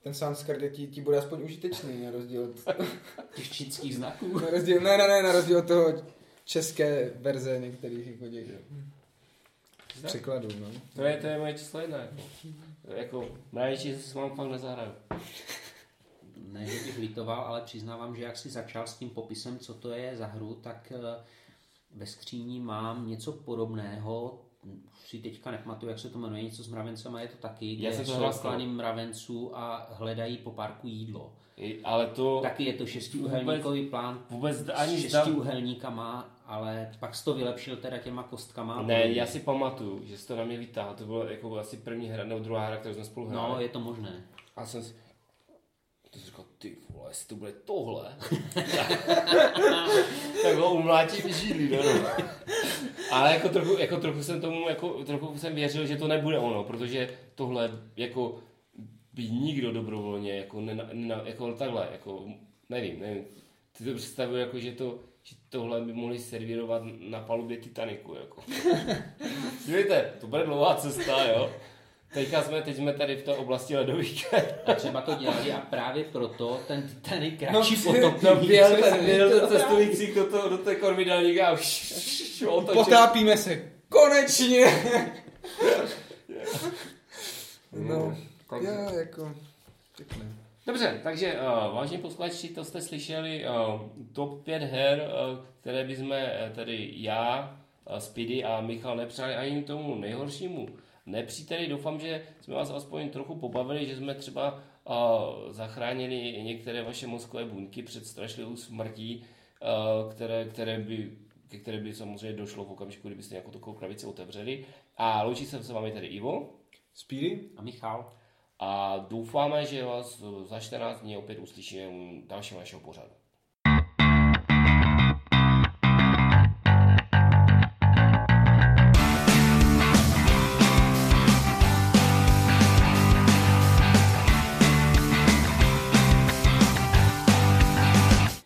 S3: ten sanskrt ti, ti bude aspoň užitečný, na rozdíl od...
S4: těch čínských znaků.
S3: Na rozdíl, ne, ne, ne, na rozdíl od toho české verze některých jako děk, překladů, no.
S1: To je, to je moje číslo jedna, jako. jako mravenčí se s vám fakt nezahraju.
S4: Ne, že bych litoval, ale přiznávám, že jak si začal s tím popisem, co to je za hru, tak eh, ve skříni mám něco podobného, už si teďka nepamatuju, jak se to jmenuje, něco s mravencem, a je to taky, kde
S1: Já jsem to
S4: jsou klany mravenců a hledají po parku jídlo.
S1: I- Ale to
S4: Taky je to šestiúhelníkový plán
S1: vůbec
S4: s
S1: ani zda...
S4: šestiúhelníkama, ale pak jsi to vylepšil teda těma kostkama.
S1: Ne, já si pamatuju, že jsi to na mě vytáhl. To bylo jako asi první hra, nebo druhá hra, kterou jsme spolu hráli.
S4: No, je to možné.
S1: A jsem si... To jsi říkal, vole, jestli to bude tohle, tak ho umlátím žíly, no, no. Ale jako trochu, jako trochu jsem tomu, jako trochu jsem věřil, že to nebude ono, protože tohle jako by nikdo dobrovolně, jako, nena, nena, jako takhle, jako, nevím, nevím. Ty to představuji, jako, že to, že tohle by mohli servírovat na palubě Titaniku, jako. Víte, to bude dlouhá cesta, jo. Teďka jsme, teď jsme tady v té oblasti ledových
S4: A třeba to dělali a právě proto ten Titanic
S3: No,
S4: kratší
S3: při-
S4: potopí.
S1: No, běl ten, běl ten cestující do, toho, do té kormidelníka a otočil.
S3: Potápíme se, konečně! no,
S1: takže-
S3: já jako, pěkné.
S1: Dobře, takže uh, vážení posluchači, to jste slyšeli uh, top 5 her, uh, které bychom uh, tady já, uh, Speedy a Michal nepřáli ani tomu nejhoršímu nepříteli. Doufám, že jsme vás aspoň trochu pobavili, že jsme třeba uh, zachránili některé vaše mozkové buňky před strašlivou smrtí, uh, které, které by ke které by samozřejmě došlo v okamžiku, kdybyste nějakou takovou krabici otevřeli. A loučí se s vámi tady Ivo.
S3: Speedy?
S4: A Michal?
S1: A doufáme, že vás za 14 dní opět uslyšíme u dalšího našeho pořadu.